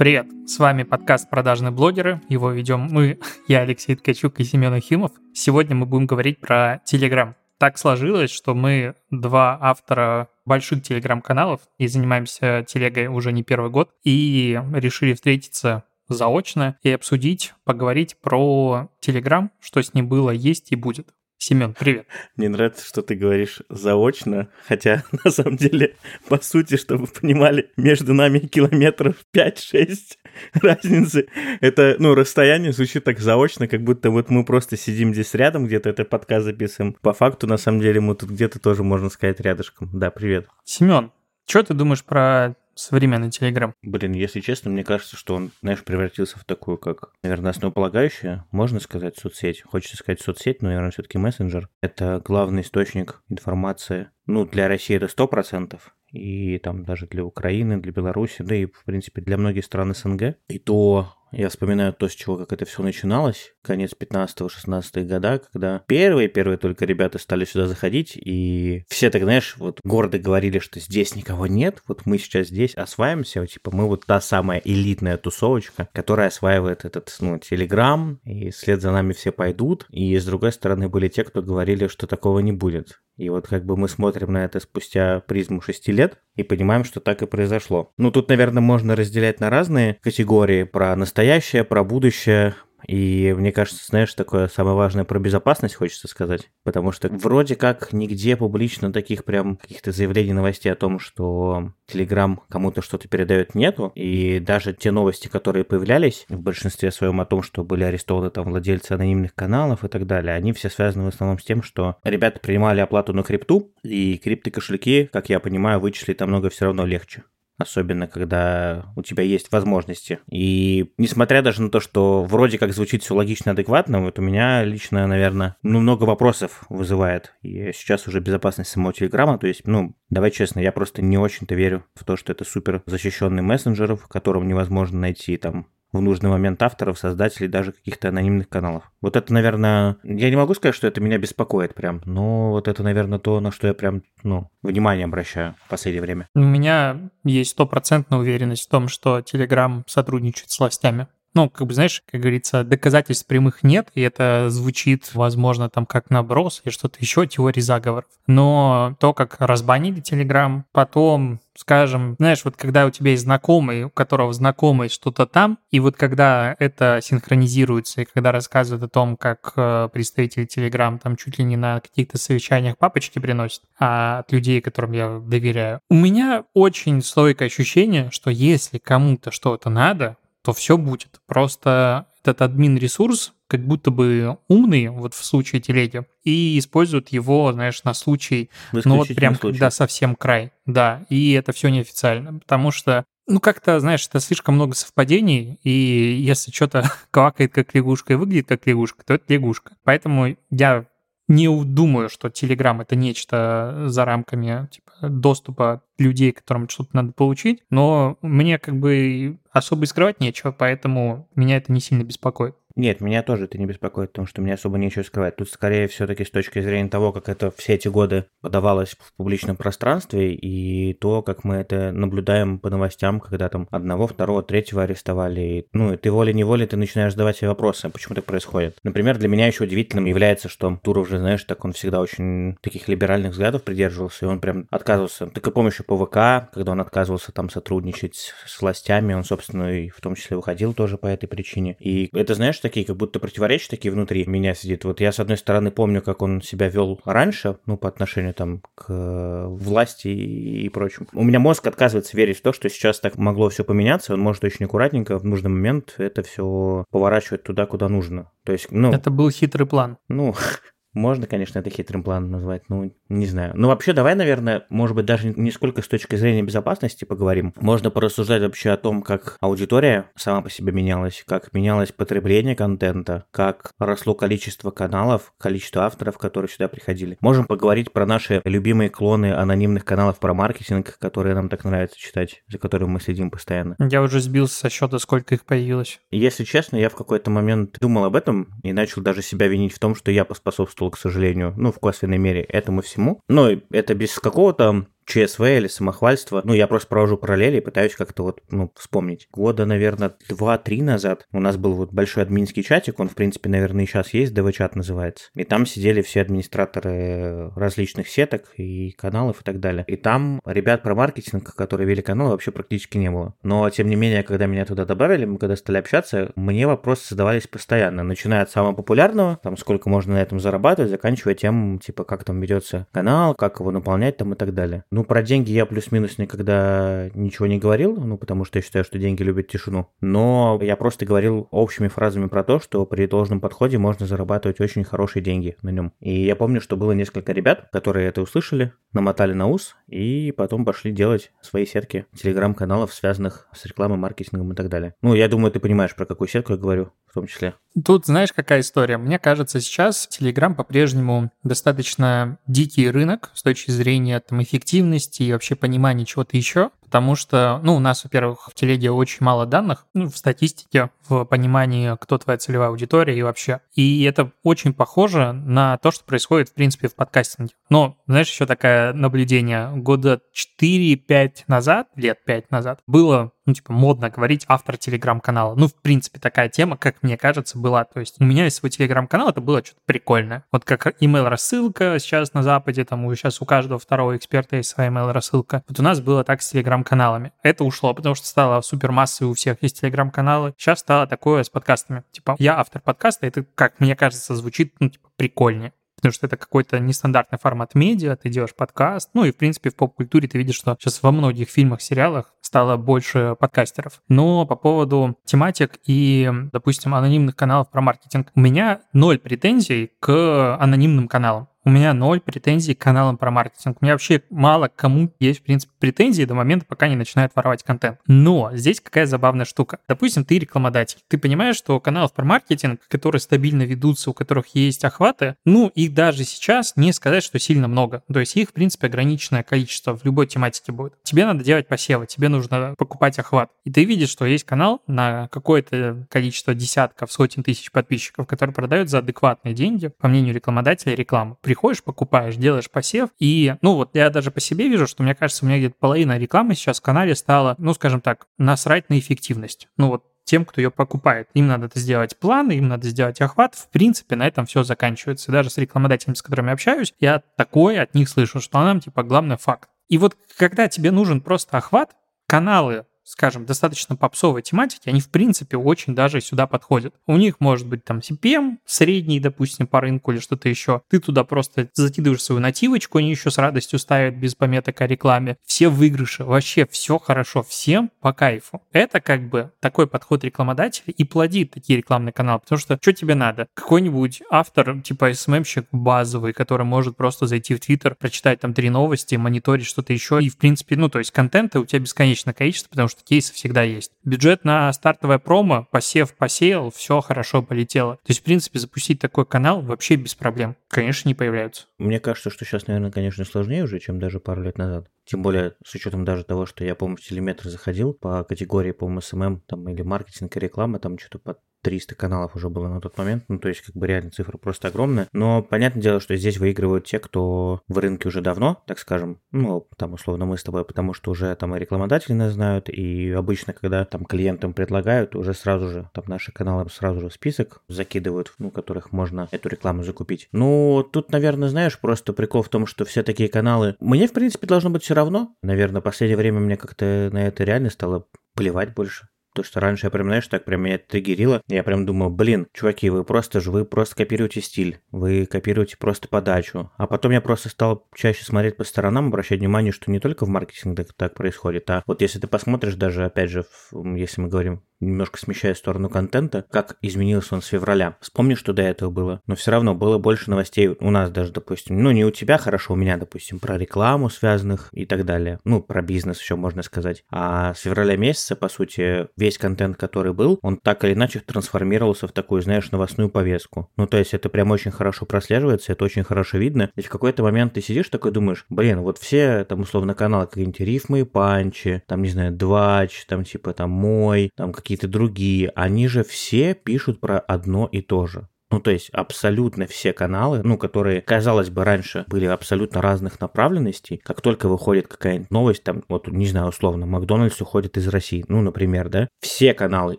Привет, с вами подкаст «Продажные блогеры». Его ведем мы, я Алексей Ткачук и Семен Ахимов. Сегодня мы будем говорить про Telegram. Так сложилось, что мы два автора больших телеграм-каналов и занимаемся телегой уже не первый год, и решили встретиться заочно и обсудить, поговорить про Телеграм, что с ним было, есть и будет. Семен, привет. Мне нравится, что ты говоришь заочно, хотя на самом деле, по сути, чтобы вы понимали, между нами километров 5-6 разницы. Это, ну, расстояние звучит так заочно, как будто вот мы просто сидим здесь рядом, где-то этот подкаст записываем. По факту, на самом деле, мы тут где-то тоже, можно сказать, рядышком. Да, привет. Семен, что ты думаешь про современный Телеграм? Блин, если честно, мне кажется, что он, знаешь, превратился в такую, как, наверное, основополагающую, можно сказать, соцсеть. Хочется сказать соцсеть, но, наверное, все-таки мессенджер. Это главный источник информации. Ну, для России это сто процентов и там даже для Украины, для Беларуси, да и, в принципе, для многих стран СНГ. И то я вспоминаю то, с чего как это все начиналось, конец 15-16 года, когда первые-первые только ребята стали сюда заходить, и все так, знаешь, вот гордо говорили, что здесь никого нет, вот мы сейчас здесь осваиваемся, вот, типа мы вот та самая элитная тусовочка, которая осваивает этот, ну, Телеграм, и след за нами все пойдут, и с другой стороны были те, кто говорили, что такого не будет. И вот как бы мы смотрим на это спустя призму 6 лет и понимаем, что так и произошло. Ну, тут, наверное, можно разделять на разные категории про настоящее, про будущее, и мне кажется, знаешь, такое самое важное про безопасность хочется сказать. Потому что вроде как нигде публично таких прям каких-то заявлений, новостей о том, что Telegram кому-то что-то передает, нету. И даже те новости, которые появлялись в большинстве своем о том, что были арестованы там владельцы анонимных каналов и так далее, они все связаны в основном с тем, что ребята принимали оплату на крипту, и крипты кошельки, как я понимаю, вычислить намного все равно легче особенно когда у тебя есть возможности. И несмотря даже на то, что вроде как звучит все логично, адекватно, вот у меня лично, наверное, ну, много вопросов вызывает. И сейчас уже безопасность самого Телеграма, то есть, ну, давай честно, я просто не очень-то верю в то, что это супер защищенный мессенджер, в котором невозможно найти там в нужный момент авторов, создателей даже каких-то анонимных каналов. Вот это, наверное, я не могу сказать, что это меня беспокоит прям, но вот это, наверное, то, на что я прям, ну, внимание обращаю в последнее время. У меня есть стопроцентная уверенность в том, что Telegram сотрудничает с властями. Ну, как бы, знаешь, как говорится, доказательств прямых нет, и это звучит, возможно, там как наброс и что-то еще, теории заговоров. Но то, как разбанили Телеграм, потом, скажем, знаешь, вот когда у тебя есть знакомый, у которого знакомый что-то там, и вот когда это синхронизируется, и когда рассказывают о том, как э, представители Телеграм там чуть ли не на каких-то совещаниях папочки приносят, а от людей, которым я доверяю, у меня очень стойкое ощущение, что если кому-то что-то надо, то все будет. Просто этот админ-ресурс как будто бы умный, вот в случае телеги, и используют его, знаешь, на случай, ну вот прям когда совсем край, да, и это все неофициально, потому что ну, как-то, знаешь, это слишком много совпадений, и если что-то квакает как лягушка и выглядит как лягушка, то это лягушка. Поэтому я не думаю, что Telegram это нечто за рамками типа, доступа людей, которым что-то надо получить, но мне как бы особо и скрывать нечего, поэтому меня это не сильно беспокоит. Нет, меня тоже это не беспокоит, потому что мне особо нечего скрывать. Тут скорее все-таки с точки зрения того, как это все эти годы подавалось в публичном пространстве, и то, как мы это наблюдаем по новостям, когда там одного, второго, третьего арестовали. Ну, и ты волей-неволей ты начинаешь задавать себе вопросы, почему так происходит. Например, для меня еще удивительным является, что Туров же, знаешь, так он всегда очень таких либеральных взглядов придерживался, и он прям отказывался. Так и помощью по ВК, когда он отказывался там сотрудничать с властями, он, собственно, и в том числе выходил тоже по этой причине. И это, знаешь, такие как будто противоречия такие внутри меня сидит. Вот я, с одной стороны, помню, как он себя вел раньше, ну, по отношению там к э, власти и прочему. У меня мозг отказывается верить в то, что сейчас так могло все поменяться. Он может очень аккуратненько в нужный момент это все поворачивать туда, куда нужно. То есть, ну... Это был хитрый план. Ну, Можно, конечно, это хитрым планом назвать, ну, не знаю. Ну, вообще, давай, наверное, может быть, даже не сколько с точки зрения безопасности поговорим. Можно порассуждать вообще о том, как аудитория сама по себе менялась, как менялось потребление контента, как росло количество каналов, количество авторов, которые сюда приходили. Можем поговорить про наши любимые клоны анонимных каналов про маркетинг, которые нам так нравится читать, за которыми мы следим постоянно. Я уже сбился со счета, сколько их появилось. Если честно, я в какой-то момент думал об этом и начал даже себя винить в том, что я поспособствовал способствовал, к сожалению, ну, в косвенной мере этому всему. Но это без какого-то ЧСВ или самохвальство. Ну, я просто провожу параллели и пытаюсь как-то вот, ну, вспомнить. Года, наверное, два-три назад у нас был вот большой админский чатик, он, в принципе, наверное, и сейчас есть, ДВ-чат называется. И там сидели все администраторы различных сеток и каналов и так далее. И там ребят про маркетинг, которые вели канал, вообще практически не было. Но, тем не менее, когда меня туда добавили, мы когда стали общаться, мне вопросы задавались постоянно, начиная от самого популярного, там, сколько можно на этом зарабатывать, заканчивая тем, типа, как там ведется канал, как его наполнять там и так далее. Ну, про деньги я плюс-минус никогда ничего не говорил, ну, потому что я считаю, что деньги любят тишину. Но я просто говорил общими фразами про то, что при должном подходе можно зарабатывать очень хорошие деньги на нем. И я помню, что было несколько ребят, которые это услышали, намотали на ус и потом пошли делать свои сетки телеграм-каналов, связанных с рекламой, маркетингом и так далее. Ну, я думаю, ты понимаешь, про какую сетку я говорю в том числе. Тут знаешь, какая история? Мне кажется, сейчас Telegram по-прежнему достаточно дикий рынок с точки зрения там, эффективности и вообще понимания чего-то еще, потому что, ну, у нас, во-первых, в телеге очень мало данных, ну, в статистике, в понимании, кто твоя целевая аудитория и вообще. И это очень похоже на то, что происходит, в принципе, в подкастинге. Но, знаешь, еще такое наблюдение. Года 4-5 назад, лет 5 назад, было ну, типа, модно говорить автор телеграм-канала. Ну, в принципе, такая тема, как мне кажется, была. То есть у меня есть свой телеграм-канал, это было что-то прикольное. Вот как email-рассылка сейчас на Западе, там сейчас у каждого второго эксперта есть своя email-рассылка. Вот у нас было так с телеграм-каналами. Это ушло, потому что стало супер массой у всех есть телеграм-каналы. Сейчас стало такое с подкастами. Типа, я автор подкаста, это, как мне кажется, звучит, ну, типа, прикольнее потому что это какой-то нестандартный формат медиа, ты делаешь подкаст, ну и, в принципе, в поп-культуре ты видишь, что сейчас во многих фильмах, сериалах стало больше подкастеров. Но по поводу тематик и, допустим, анонимных каналов про маркетинг, у меня ноль претензий к анонимным каналам у меня ноль претензий к каналам про маркетинг. У меня вообще мало кому есть, в принципе, претензии до момента, пока не начинают воровать контент. Но здесь какая забавная штука. Допустим, ты рекламодатель. Ты понимаешь, что каналов про маркетинг, которые стабильно ведутся, у которых есть охваты, ну, их даже сейчас не сказать, что сильно много. То есть их, в принципе, ограниченное количество в любой тематике будет. Тебе надо делать посевы, тебе нужно покупать охват. И ты видишь, что есть канал на какое-то количество десятков, сотен тысяч подписчиков, который продает за адекватные деньги, по мнению рекламодателя, рекламу приходишь, покупаешь, делаешь посев, и, ну, вот я даже по себе вижу, что, мне кажется, у меня где-то половина рекламы сейчас в канале стала, ну, скажем так, насрать на эффективность. Ну, вот тем, кто ее покупает. Им надо это сделать план, им надо сделать охват. В принципе, на этом все заканчивается. даже с рекламодателями, с которыми общаюсь, я такое от них слышу, что нам, типа, главный факт. И вот когда тебе нужен просто охват, каналы скажем, достаточно попсовой тематики, они, в принципе, очень даже сюда подходят. У них может быть там CPM средний, допустим, по рынку или что-то еще. Ты туда просто закидываешь свою нативочку, они еще с радостью ставят без пометок о рекламе. Все выигрыши, вообще все хорошо, всем по кайфу. Это как бы такой подход рекламодателя и плодит такие рекламные каналы, потому что что тебе надо? Какой-нибудь автор, типа СММщик базовый, который может просто зайти в Твиттер, прочитать там три новости, мониторить что-то еще, и, в принципе, ну, то есть контента у тебя бесконечное количество, потому что кейсы всегда есть. Бюджет на стартовое промо, посев посеял, все хорошо полетело. То есть, в принципе, запустить такой канал вообще без проблем. Конечно, не появляются. Мне кажется, что сейчас, наверное, конечно, сложнее уже, чем даже пару лет назад. Тем более, с учетом даже того, что я, помню, в Telemetr заходил по категории, по-моему, SMM, там, или маркетинг и реклама, там что-то под 300 каналов уже было на тот момент, ну то есть как бы реально цифра просто огромная, но понятное дело, что здесь выигрывают те, кто в рынке уже давно, так скажем, ну там условно мы с тобой, потому что уже там и рекламодатели нас знают, и обычно, когда там клиентам предлагают, уже сразу же там наши каналы сразу же в список закидывают, ну которых можно эту рекламу закупить. Ну тут, наверное, знаешь, просто прикол в том, что все такие каналы, мне в принципе должно быть все равно, наверное, в последнее время мне как-то на это реально стало плевать больше. То, что раньше я прям, знаешь, так прям меня триггерило. Я прям думал, блин, чуваки, вы просто же, вы просто копируете стиль, вы копируете просто подачу. А потом я просто стал чаще смотреть по сторонам, обращать внимание, что не только в маркетинге так, так происходит, а вот если ты посмотришь даже, опять же, если мы говорим немножко смещая сторону контента, как изменился он с февраля. Вспомни, что до этого было. Но все равно было больше новостей у нас даже, допустим. Ну, не у тебя хорошо, у меня, допустим, про рекламу связанных и так далее. Ну, про бизнес еще можно сказать. А с февраля месяца, по сути, весь контент, который был, он так или иначе трансформировался в такую, знаешь, новостную повестку. Ну, то есть это прям очень хорошо прослеживается, это очень хорошо видно. И в какой-то момент ты сидишь такой думаешь, блин, вот все там условно каналы какие-нибудь рифмы и панчи, там, не знаю, двач, там типа там мой, там какие какие-то другие, они же все пишут про одно и то же. Ну, то есть абсолютно все каналы, ну, которые, казалось бы, раньше были абсолютно разных направленностей, как только выходит какая-нибудь новость, там, вот, не знаю, условно, Макдональдс уходит из России, ну, например, да, все каналы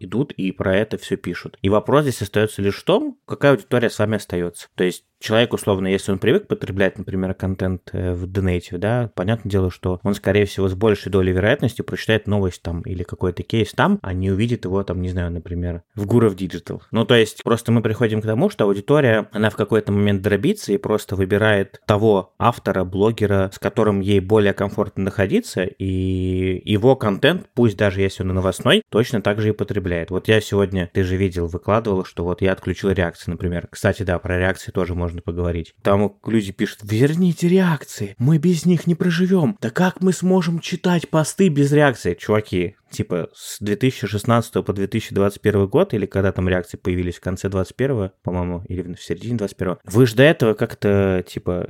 идут и про это все пишут. И вопрос здесь остается лишь в том, какая аудитория с вами остается. То есть человек, условно, если он привык потреблять, например, контент э, в Donative, да, понятное дело, что он, скорее всего, с большей долей вероятности прочитает новость там или какой-то кейс там, а не увидит его там, не знаю, например, в Guru Digital. Ну, то есть, просто мы приходим к тому, что аудитория, она в какой-то момент дробится и просто выбирает того автора, блогера, с которым ей более комфортно находиться, и его контент, пусть даже если он новостной, точно так же и потребляет. Вот я сегодня, ты же видел, выкладывал, что вот я отключил реакции, например. Кстати, да, про реакции тоже можно поговорить. Там люди пишут, верните реакции, мы без них не проживем. Да как мы сможем читать посты без реакции? Чуваки, типа с 2016 по 2021 год, или когда там реакции появились в конце 21 по-моему, или в середине 21 вы же до этого как-то, типа,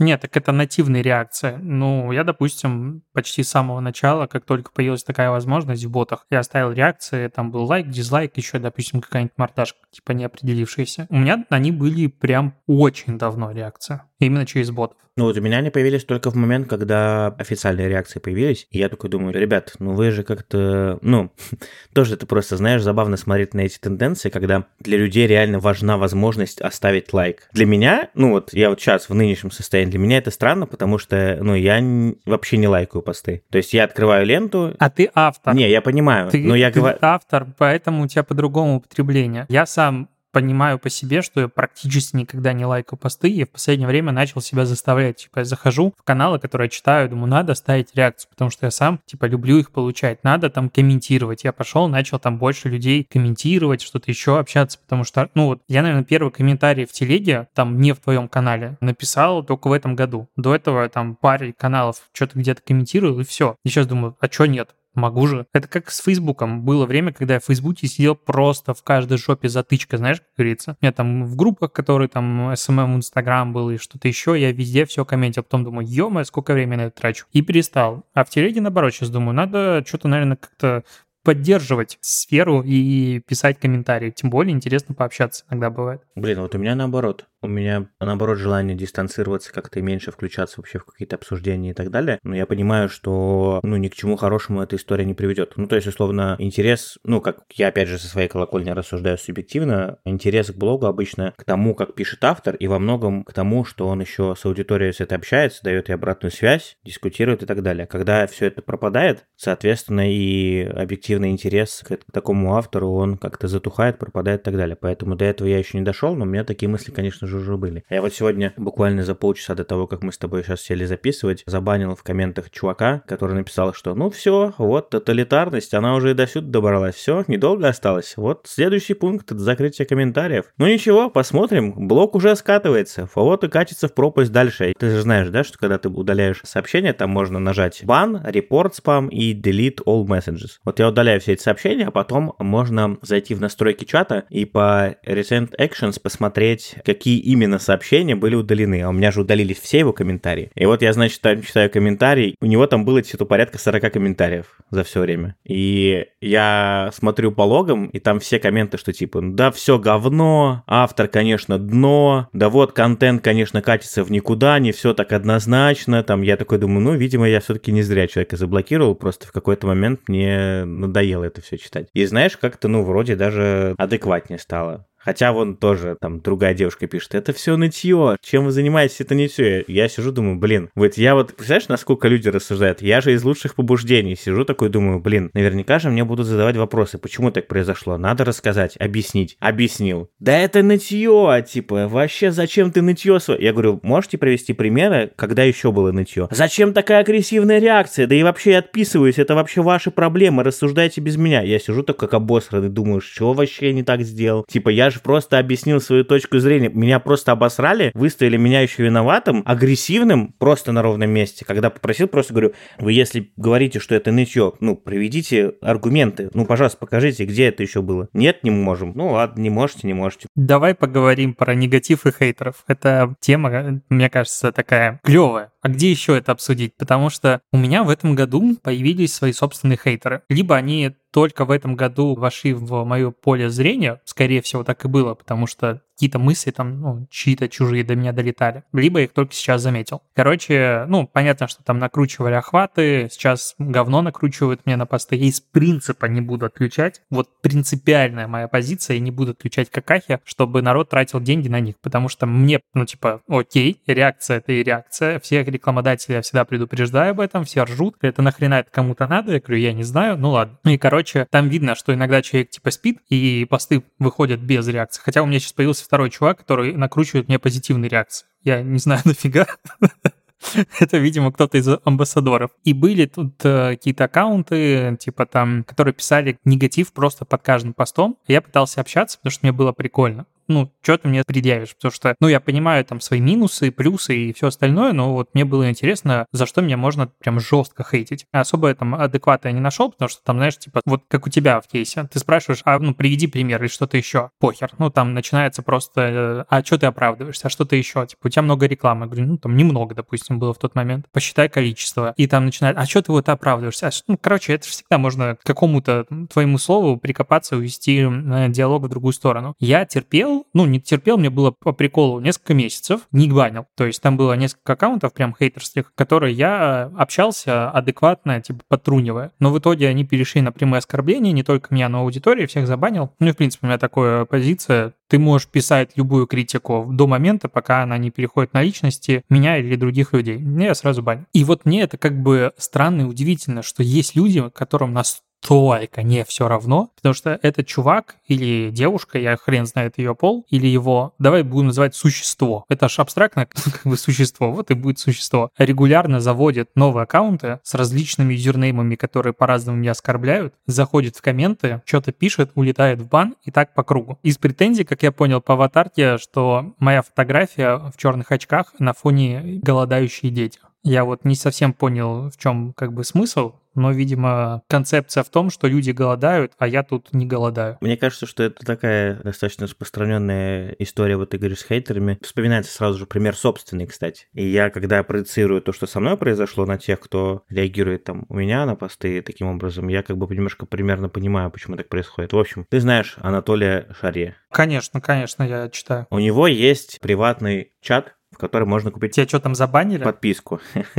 нет, так это нативная реакция. Ну, я, допустим, почти с самого начала, как только появилась такая возможность в ботах, я оставил реакции, там был лайк, дизлайк, еще, допустим, какая-нибудь мордашка, типа неопределившаяся. У меня они были прям очень давно реакция, именно через ботов. Ну вот у меня они появились только в момент, когда официальные реакции появились. И я такой думаю, ребят, ну вы же как-то, ну, тоже это просто, знаешь, забавно смотреть на эти тенденции, когда для людей реально важна возможность оставить лайк. Для меня, ну вот я вот сейчас в нынешнем состоянии, для меня это странно, потому что, ну, я вообще не лайкаю посты. То есть я открываю ленту... А ты автор. Не, я понимаю, ты, но я говорю... автор, поэтому у тебя по-другому употребление. Я сам понимаю по себе, что я практически никогда не лайкаю посты, и в последнее время начал себя заставлять. Типа, я захожу в каналы, которые я читаю, думаю, надо ставить реакцию, потому что я сам, типа, люблю их получать. Надо там комментировать. Я пошел, начал там больше людей комментировать, что-то еще общаться, потому что, ну вот, я, наверное, первый комментарий в телеге, там, не в твоем канале, написал только в этом году. До этого там паре каналов что-то где-то комментировал, и все. И сейчас думаю, а что нет? Могу же. Это как с Фейсбуком. Было время, когда я в Фейсбуке сидел просто в каждой жопе затычка, знаешь, как говорится. Я там в группах, которые там SMM, Инстаграм был и что-то еще, я везде все комментил. Потом думаю, ё сколько времени это трачу. И перестал. А в телеге, наоборот, сейчас думаю, надо что-то, наверное, как-то поддерживать сферу и писать комментарии. Тем более интересно пообщаться иногда бывает. Блин, вот у меня наоборот. У меня, наоборот, желание дистанцироваться, как-то меньше включаться вообще в какие-то обсуждения и так далее. Но я понимаю, что, ну, ни к чему хорошему эта история не приведет. Ну, то есть, условно, интерес, ну, как я, опять же, со своей колокольни рассуждаю субъективно, интерес к блогу обычно к тому, как пишет автор, и во многом к тому, что он еще с аудиторией с этой общается, дает ей обратную связь, дискутирует и так далее. Когда все это пропадает, соответственно, и объективный интерес к, такому автору, он как-то затухает, пропадает и так далее. Поэтому до этого я еще не дошел, но у меня такие мысли, конечно же, уже были. Я вот сегодня, буквально за полчаса до того, как мы с тобой сейчас сели записывать, забанил в комментах чувака, который написал, что ну все, вот тоталитарность, она уже и до сюда добралась, все, недолго осталось. Вот следующий пункт — это закрытие комментариев. Ну ничего, посмотрим, блок уже скатывается, вот и катится в пропасть дальше. Ты же знаешь, да, что когда ты удаляешь сообщение, там можно нажать бан, репорт спам и delete all messages. Вот я удаляю все эти сообщения, а потом можно зайти в настройки чата и по recent actions посмотреть, какие какие именно сообщения были удалены. А у меня же удалились все его комментарии. И вот я, значит, там читаю комментарий. У него там было что-то порядка 40 комментариев за все время. И я смотрю по логам, и там все комменты, что типа, да, все говно, автор, конечно, дно, да вот контент, конечно, катится в никуда, не все так однозначно. Там я такой думаю, ну, видимо, я все-таки не зря человека заблокировал, просто в какой-то момент мне надоело это все читать. И знаешь, как-то, ну, вроде даже адекватнее стало. Хотя вон тоже там другая девушка пишет, это все нытье, чем вы занимаетесь, это не все. Я сижу, думаю, блин, вот я вот, представляешь, насколько люди рассуждают? Я же из лучших побуждений сижу такой, думаю, блин, наверняка же мне будут задавать вопросы, почему так произошло, надо рассказать, объяснить. Объяснил. Да это нытье, типа, вообще зачем ты нытье свое? Я говорю, можете привести примеры, когда еще было нытье? Зачем такая агрессивная реакция? Да и вообще я отписываюсь, это вообще ваши проблемы, рассуждайте без меня. Я сижу так как обосранный, думаю, что вообще я не так сделал? Типа, я же просто объяснил свою точку зрения. Меня просто обосрали, выставили меня еще виноватым, агрессивным, просто на ровном месте. Когда попросил, просто говорю, вы если говорите, что это нытье, ну, приведите аргументы. Ну, пожалуйста, покажите, где это еще было. Нет, не можем. Ну, ладно, не можете, не можете. Давай поговорим про негатив и хейтеров. Это тема, мне кажется, такая клевая А где еще это обсудить? Потому что у меня в этом году появились свои собственные хейтеры. Либо они только в этом году вошли в мое поле зрения, скорее всего, так и было, потому что какие-то мысли там, ну, чьи-то чужие до меня долетали. Либо их только сейчас заметил. Короче, ну, понятно, что там накручивали охваты, сейчас говно накручивают мне на посты. Я из принципа не буду отключать. Вот принципиальная моя позиция, я не буду отключать какахи, чтобы народ тратил деньги на них, потому что мне, ну, типа, окей, реакция — это и реакция. Всех рекламодателей я всегда предупреждаю об этом, все ржут. Это нахрена это кому-то надо? Я говорю, я не знаю, ну ладно. И, короче, там видно, что иногда человек, типа, спит, и посты выходят без реакции. Хотя у меня сейчас появился второй чувак, который накручивает мне позитивные реакции. Я не знаю нафига. Это, видимо, кто-то из амбассадоров. И были тут э, какие-то аккаунты, типа там, которые писали негатив просто под каждым постом. Я пытался общаться, потому что мне было прикольно ну, что ты мне предъявишь? Потому что, ну, я понимаю там свои минусы, плюсы и все остальное, но вот мне было интересно, за что меня можно прям жестко хейтить. Особо там адеквата я не нашел, потому что там, знаешь, типа, вот как у тебя в кейсе, ты спрашиваешь, а, ну, приведи пример или что-то еще. Похер. Ну, там начинается просто, э, а что ты оправдываешься, а что-то еще? Типа, у тебя много рекламы. Я говорю, ну, там немного, допустим, было в тот момент. Посчитай количество. И там начинает, а что ты вот оправдываешься? А, ну, короче, это всегда можно какому-то твоему слову прикопаться, увести э, диалог в другую сторону. Я терпел, ну, не терпел, мне было по приколу несколько месяцев, не банил. То есть там было несколько аккаунтов прям хейтерских, которые я общался адекватно, типа, подтрунивая. Но в итоге они перешли на прямые оскорбления, не только меня, но аудитории, всех забанил. Ну и, в принципе, у меня такая позиция. Ты можешь писать любую критику до момента, пока она не переходит на личности меня или других людей. Я сразу баню. И вот мне это как бы странно и удивительно, что есть люди, которым нас только не все равно, потому что этот чувак или девушка, я хрен знает ее пол, или его, давай будем называть существо. Это ж абстрактное как бы существо, вот и будет существо. Регулярно заводит новые аккаунты с различными юзернеймами, которые по-разному меня оскорбляют, заходит в комменты, что-то пишет, улетает в бан и так по кругу. Из претензий, как я понял по аватарке, что моя фотография в черных очках на фоне голодающие дети. Я вот не совсем понял, в чем как бы смысл, но, видимо, концепция в том, что люди голодают, а я тут не голодаю. Мне кажется, что это такая достаточно распространенная история, вот ты говоришь, с хейтерами. Вспоминается сразу же пример собственный, кстати. И я, когда проецирую то, что со мной произошло на тех, кто реагирует там у меня на посты таким образом, я как бы немножко примерно понимаю, почему так происходит. В общем, ты знаешь Анатолия Шаре. Конечно, конечно, я читаю. У него есть приватный чат, в который можно купить... Тебя что там забанили? Подписку.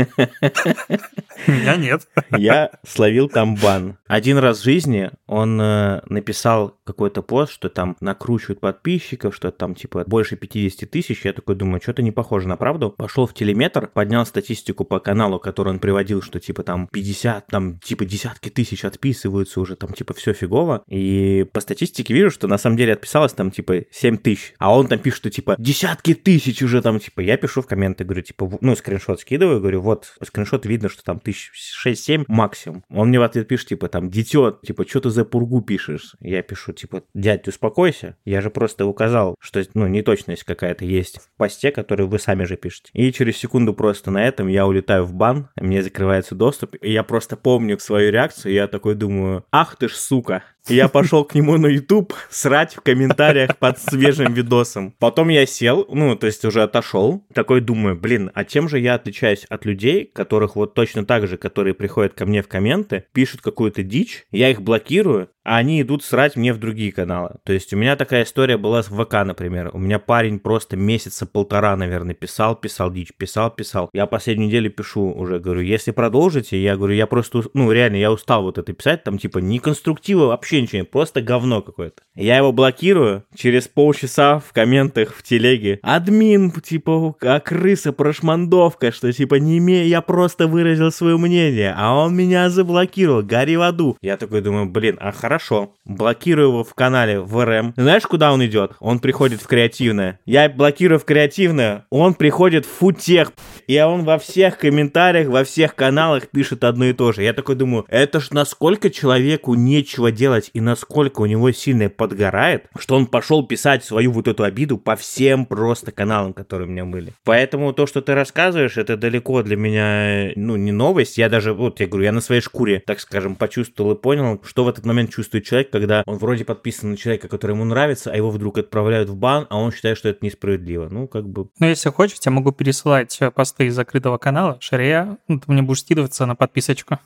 Меня нет. Я словил там бан. Один раз в жизни он э, написал какой-то пост, что там накручивают подписчиков, что там типа больше 50 тысяч. Я такой думаю, что-то не похоже на правду. Пошел в телеметр, поднял статистику по каналу, который он приводил, что типа там 50, там типа десятки тысяч отписываются уже, там типа все фигово. И по статистике вижу, что на самом деле отписалось там типа 7 тысяч. А он там пишет, что типа десятки тысяч уже там типа я пишу в комменты, говорю, типа, ну, скриншот скидываю, говорю, вот, скриншот видно, что там тысяч шесть-семь максимум. Он мне в ответ пишет, типа, там, дитё, типа, что ты за пургу пишешь? Я пишу, типа, дядь, успокойся, я же просто указал, что, ну, неточность какая-то есть в посте, который вы сами же пишете. И через секунду просто на этом я улетаю в бан, мне закрывается доступ, и я просто помню свою реакцию, я такой думаю, ах ты ж сука, я пошел к нему на YouTube срать в комментариях под свежим видосом. Потом я сел, ну, то есть уже отошел, такой думаю, блин, а чем же я отличаюсь от людей, которых вот точно так же, которые приходят ко мне в комменты, пишут какую-то дичь, я их блокирую, а они идут срать мне в другие каналы. То есть у меня такая история была с ВК, например. У меня парень просто месяца полтора, наверное, писал, писал дичь, писал, писал. Я последнюю неделю пишу уже, говорю, если продолжите, я говорю, я просто, ну, реально, я устал вот это писать, там, типа, не конструктива, вообще ничего, просто говно какое-то. Я его блокирую, через полчаса в комментах в телеге, админ, типа, а крыса, прошмандовка, что, типа, не имея, я просто выразил свое мнение, а он меня заблокировал, гори в аду. Я такой думаю, блин, а хорошо, Хорошо. Блокирую его в канале в РМ. Знаешь, куда он идет? Он приходит в креативное. Я блокирую в креативное. Он приходит в футех. И он во всех комментариях, во всех каналах пишет одно и то же. Я такой думаю, это ж насколько человеку нечего делать и насколько у него сильно подгорает, что он пошел писать свою вот эту обиду по всем просто каналам, которые у меня были. Поэтому то, что ты рассказываешь, это далеко для меня, ну, не новость. Я даже, вот я говорю, я на своей шкуре, так скажем, почувствовал и понял, что в этот момент чувствует человек, когда он вроде подписан на человека, который ему нравится, а его вдруг отправляют в бан, а он считает, что это несправедливо. Ну, как бы... Ну, если хочешь, я могу пересылать э, просто из закрытого канала. Шария, ну, ты мне будешь скидываться на подписочку.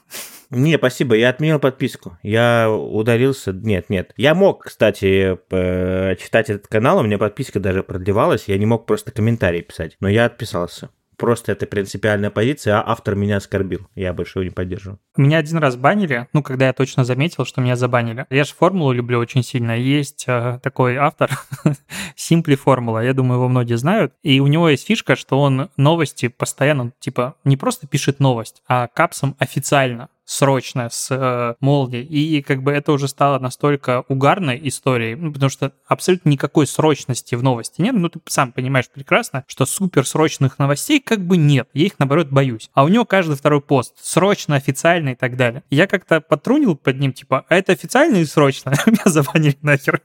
Не, спасибо, я отменил подписку. Я удалился. Нет, нет. Я мог, кстати, читать этот канал, у меня подписка даже продлевалась, я не мог просто комментарии писать, но я отписался. Просто это принципиальная позиция, а автор меня оскорбил. Я больше его не поддерживаю. Меня один раз банили, ну, когда я точно заметил, что меня забанили. Я же формулу люблю очень сильно. Есть э, такой автор, Simply Формула, я думаю, его многие знают. И у него есть фишка, что он новости постоянно, типа, не просто пишет новость, а капсом официально срочно с э, Молди. И как бы это уже стало настолько угарной историей, ну, потому что абсолютно никакой срочности в новости нет. Ну, ты сам понимаешь прекрасно, что суперсрочных новостей как бы нет. Я их, наоборот, боюсь. А у него каждый второй пост срочно, официально и так далее. Я как-то потрунил под ним, типа, а это официально и срочно? Меня забанили нахер.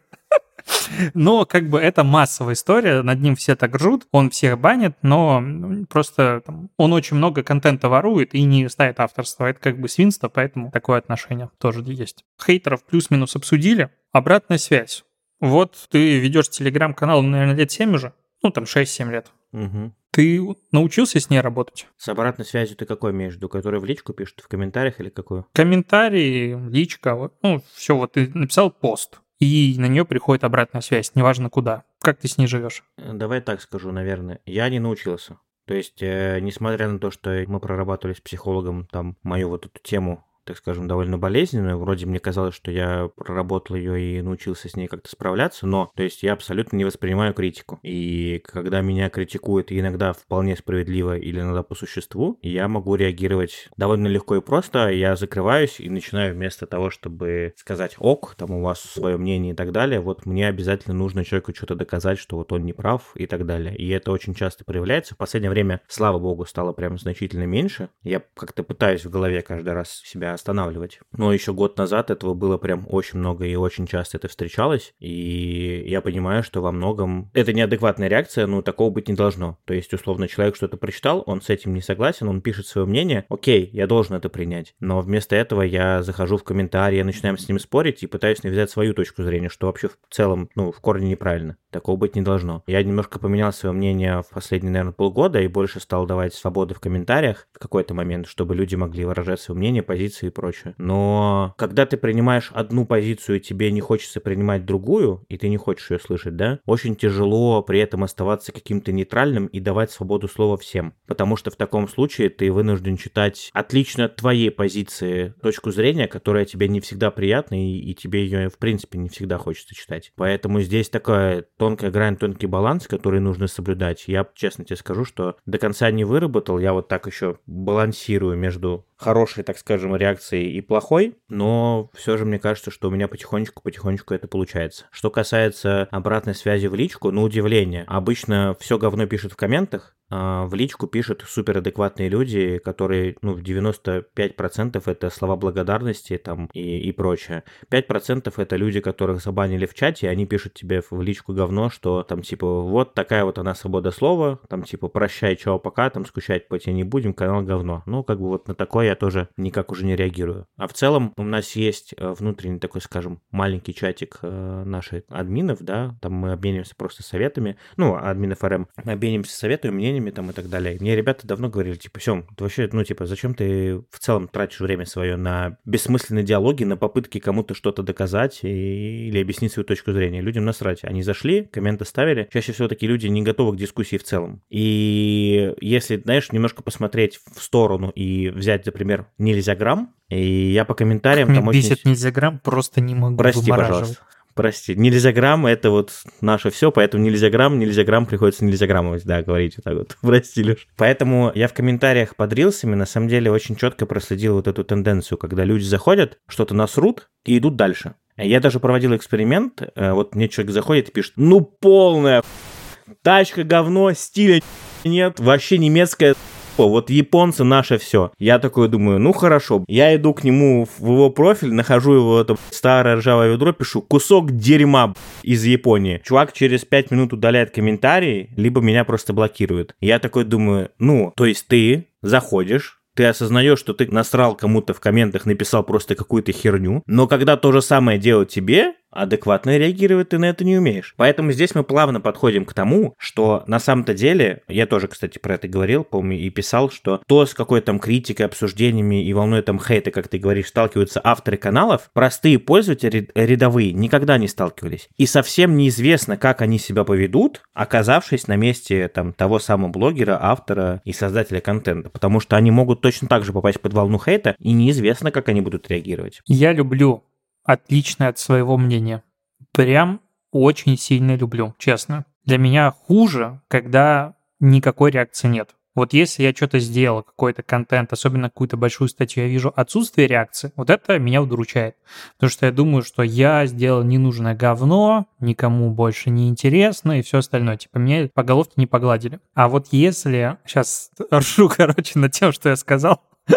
Но как бы это массовая история, над ним все так ржут, он всех банит, но просто там, он очень много контента ворует и не ставит авторство. Это как бы свинство, поэтому такое отношение тоже есть. Хейтеров плюс-минус обсудили. Обратная связь. Вот ты ведешь телеграм-канал, наверное, лет 7 уже, ну там 6-7 лет. Угу. Ты научился с ней работать? С обратной связью ты какой имеешь в виду? Который в личку пишет, в комментариях или какую? Комментарии, личка, ну все, вот ты написал пост и на нее приходит обратная связь, неважно куда. Как ты с ней живешь? Э, давай так скажу, наверное. Я не научился. То есть, э, несмотря на то, что мы прорабатывали с психологом там мою вот эту тему так скажем, довольно болезненную. Вроде мне казалось, что я проработал ее и научился с ней как-то справляться, но, то есть, я абсолютно не воспринимаю критику. И когда меня критикуют, иногда вполне справедливо или иногда по существу, я могу реагировать довольно легко и просто. Я закрываюсь и начинаю вместо того, чтобы сказать ок, там у вас свое мнение и так далее, вот мне обязательно нужно человеку что-то доказать, что вот он не прав и так далее. И это очень часто проявляется. В последнее время, слава богу, стало прям значительно меньше. Я как-то пытаюсь в голове каждый раз себя останавливать. Но еще год назад этого было прям очень много и очень часто это встречалось. И я понимаю, что во многом это неадекватная реакция, но такого быть не должно. То есть, условно, человек что-то прочитал, он с этим не согласен, он пишет свое мнение, окей, я должен это принять. Но вместо этого я захожу в комментарии, начинаем с ним спорить и пытаюсь навязать свою точку зрения, что вообще в целом, ну, в корне неправильно. Такого быть не должно. Я немножко поменял свое мнение в последние, наверное, полгода и больше стал давать свободы в комментариях в какой-то момент, чтобы люди могли выражать свое мнение, позиции и прочее. Но когда ты принимаешь одну позицию, и тебе не хочется принимать другую, и ты не хочешь ее слышать, да, очень тяжело при этом оставаться каким-то нейтральным и давать свободу слова всем. Потому что в таком случае ты вынужден читать отлично от твоей позиции точку зрения, которая тебе не всегда приятна, и, и тебе ее, в принципе, не всегда хочется читать. Поэтому здесь такая тонкая грань, тонкий баланс, который нужно соблюдать. Я честно тебе скажу, что до конца не выработал. Я вот так еще балансирую между хорошей, так скажем, реакцией и плохой, но все же мне кажется, что у меня потихонечку-потихонечку это получается. Что касается обратной связи в личку, на удивление, обычно все говно пишут в комментах, в личку пишут суперадекватные люди, которые, ну, в 95% это слова благодарности там и, и прочее. 5% это люди, которых забанили в чате, и они пишут тебе в личку говно, что там типа вот такая вот она свобода слова, там типа прощай, чего пока, там скучать по тебе не будем, канал говно. Ну, как бы вот на такое я тоже никак уже не реагирую. А в целом у нас есть э, внутренний такой, скажем, маленький чатик э, наших админов, да, там мы обмениваемся просто советами, ну, админов РМ, мы обмениваемся советами, мнениями, мнениями там и так далее. Мне ребята давно говорили, типа, Сем, ты вообще, ну, типа, зачем ты в целом тратишь время свое на бессмысленные диалоги, на попытки кому-то что-то доказать и, или объяснить свою точку зрения? Людям насрать. Они зашли, комменты ставили. Чаще всего такие люди не готовы к дискуссии в целом. И если, знаешь, немножко посмотреть в сторону и взять, например, нельзя грамм, и я по комментариям... Меня там бесит очень... нельзя грамм, просто не могу Прости, пожалуйста прости. Нельзя грамм, это вот наше все, поэтому нельзя грамм, нельзя грамм, приходится нельзя граммовать, да, говорить вот так вот. Прости, Леш. Поэтому я в комментариях под рилсами на самом деле очень четко проследил вот эту тенденцию, когда люди заходят, что-то насрут и идут дальше. Я даже проводил эксперимент, э, вот мне человек заходит и пишет, ну полная тачка говно, стиля нет, вообще немецкая Типа, вот японцы наше все. Я такой думаю, ну хорошо. Я иду к нему в его профиль, нахожу его это старое ржавое ведро, пишу кусок дерьма из Японии. Чувак через 5 минут удаляет комментарии, либо меня просто блокирует. Я такой думаю, ну, то есть ты заходишь, ты осознаешь, что ты насрал кому-то в комментах, написал просто какую-то херню, но когда то же самое делают тебе, адекватно реагировать ты на это не умеешь. Поэтому здесь мы плавно подходим к тому, что на самом-то деле, я тоже, кстати, про это говорил, помню, и писал, что то, с какой там критикой, обсуждениями и волной там хейта, как ты говоришь, сталкиваются авторы каналов, простые пользователи рядовые никогда не сталкивались. И совсем неизвестно, как они себя поведут, оказавшись на месте там того самого блогера, автора и создателя контента. Потому что они могут точно так же попасть под волну хейта, и неизвестно, как они будут реагировать. Я люблю отличное от своего мнения. Прям очень сильно люблю, честно. Для меня хуже, когда никакой реакции нет. Вот если я что-то сделал, какой-то контент, особенно какую-то большую статью, я вижу отсутствие реакции, вот это меня удручает. Потому что я думаю, что я сделал ненужное говно, никому больше не интересно и все остальное. Типа, меня по головке не погладили. А вот если... Сейчас ржу, короче, над тем, что я сказал.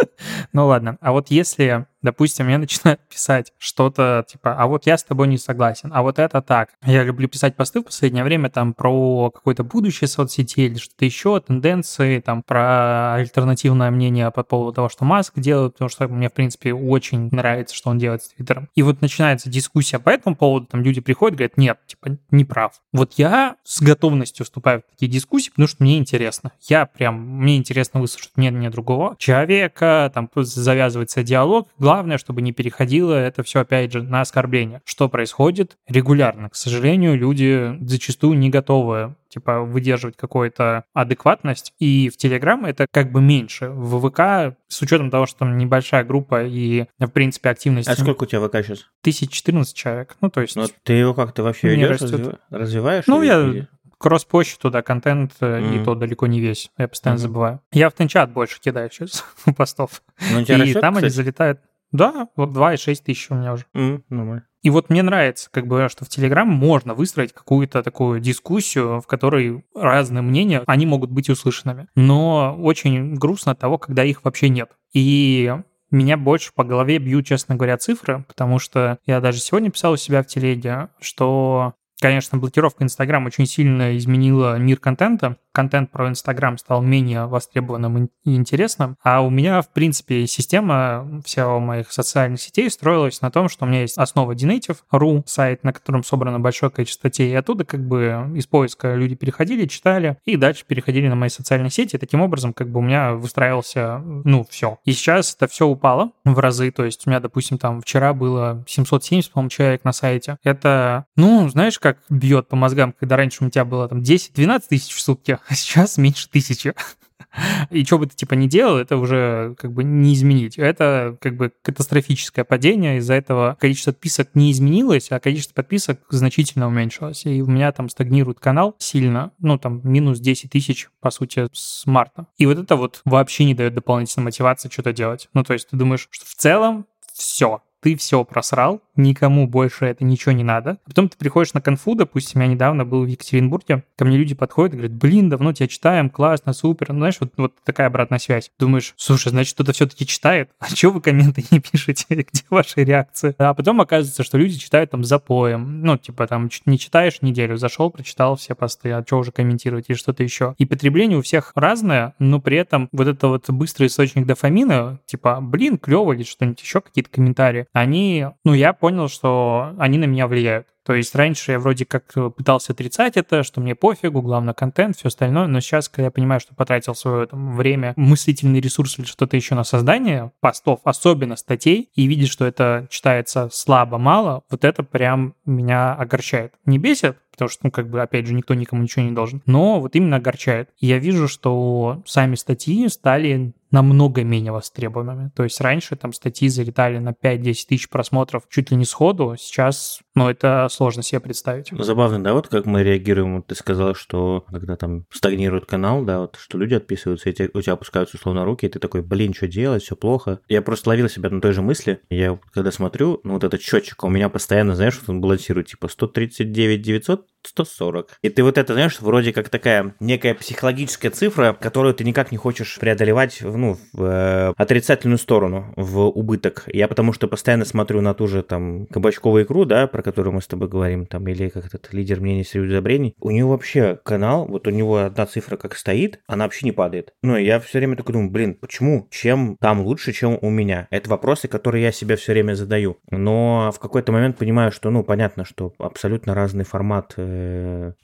Ну ладно. А вот если допустим, мне начинают писать что-то типа, а вот я с тобой не согласен, а вот это так. Я люблю писать посты в последнее время там про какое-то будущее соцсети или что-то еще, тенденции, там про альтернативное мнение по поводу того, что Маск делает, потому что мне, в принципе, очень нравится, что он делает с Твиттером. И вот начинается дискуссия по этому поводу, там люди приходят, говорят, нет, типа, не прав. Вот я с готовностью вступаю в такие дискуссии, потому что мне интересно. Я прям, мне интересно выслушать мнение другого человека, там завязывается диалог, главное, чтобы не переходило это все, опять же, на оскорбление. Что происходит регулярно? К сожалению, люди зачастую не готовы типа выдерживать какую-то адекватность. И в Телеграм это как бы меньше. В ВК, с учетом того, что там небольшая группа и, в принципе, активность... А сколько у тебя ВК сейчас? 1014 человек. Ну, то есть... Но ты его как-то вообще ведешь, растет. развиваешь? Ну, я кросс-почту туда контент, mm-hmm. и то далеко не весь. Я постоянно mm-hmm. забываю. Я в Тенчат больше кидаю сейчас постов. Ну, и расчет, там кстати? они залетают. Да, вот 2,6 тысяч у меня уже. Mm, нормально. И вот мне нравится, как бы, что в Телеграм можно выстроить какую-то такую дискуссию, в которой разные мнения, они могут быть услышанными. Но очень грустно от того, когда их вообще нет. И меня больше по голове бьют, честно говоря, цифры, потому что я даже сегодня писал у себя в телеге, что Конечно, блокировка Инстаграм очень сильно изменила мир контента. Контент про Инстаграм стал менее востребованным и интересным. А у меня, в принципе, система всего моих социальных сетей строилась на том, что у меня есть основа Dnative.ru, сайт, на котором собрано большое количество статей. И оттуда как бы из поиска люди переходили, читали, и дальше переходили на мои социальные сети. Таким образом как бы у меня выстраивался, ну, все. И сейчас это все упало в разы. То есть у меня, допустим, там вчера было 770, по-моему, человек на сайте. Это, ну, знаешь, как бьет по мозгам, когда раньше у тебя было там 10-12 тысяч в сутки, а сейчас меньше тысячи. И что бы ты типа не делал, это уже как бы не изменить. Это как бы катастрофическое падение. Из-за этого количество подписок не изменилось, а количество подписок значительно уменьшилось. И у меня там стагнирует канал сильно. Ну, там минус 10 тысяч, по сути, с марта. И вот это вот вообще не дает дополнительной мотивации что-то делать. Ну, то есть ты думаешь, что в целом все, ты все просрал, никому больше это ничего не надо. Потом ты приходишь на конфу, допустим, я недавно был в Екатеринбурге, ко мне люди подходят и говорят, блин, давно тебя читаем, классно, супер. Ну, знаешь, вот, вот такая обратная связь. Думаешь, слушай, значит, кто-то все-таки читает, а чего вы комменты не пишете, где ваши реакции? А потом оказывается, что люди читают там запоем, ну, типа там не читаешь неделю, зашел, прочитал все посты, а что уже комментировать или что-то еще. И потребление у всех разное, но при этом вот это вот быстрый источник дофамина, типа, блин, клево или что-нибудь еще, какие-то комментарии, они, ну, я понял, что они на меня влияют. То есть раньше я вроде как пытался отрицать это, что мне пофигу, главное контент, все остальное, но сейчас, когда я понимаю, что потратил свое там, время, мыслительный ресурс или что-то еще на создание постов, особенно статей, и видишь, что это читается слабо-мало, вот это прям меня огорчает. Не бесит, потому что, ну, как бы, опять же, никто никому ничего не должен. Но вот именно огорчает. И я вижу, что сами статьи стали намного менее востребованными. То есть раньше там статьи залетали на 5-10 тысяч просмотров чуть ли не сходу, сейчас, ну, это сложно себе представить. Ну, забавно, да, вот как мы реагируем, вот ты сказала, что когда там стагнирует канал, да, вот что люди отписываются, и у тебя опускаются условно руки, и ты такой, блин, что делать, все плохо. Я просто ловил себя на той же мысли, я когда смотрю, ну, вот этот счетчик, у меня постоянно, знаешь, вот он балансирует, типа 139 900, 140. И ты вот это, знаешь, вроде как такая некая психологическая цифра, которую ты никак не хочешь преодолевать ну, в э, отрицательную сторону, в убыток. Я потому что постоянно смотрю на ту же там кабачковую икру, да, про которую мы с тобой говорим, там, или как этот лидер мнений среди удобрений. У него вообще канал, вот у него одна цифра как стоит, она вообще не падает. Ну, я все время такой думаю, блин, почему? Чем там лучше, чем у меня? Это вопросы, которые я себе все время задаю. Но в какой-то момент понимаю, что, ну, понятно, что абсолютно разный формат э,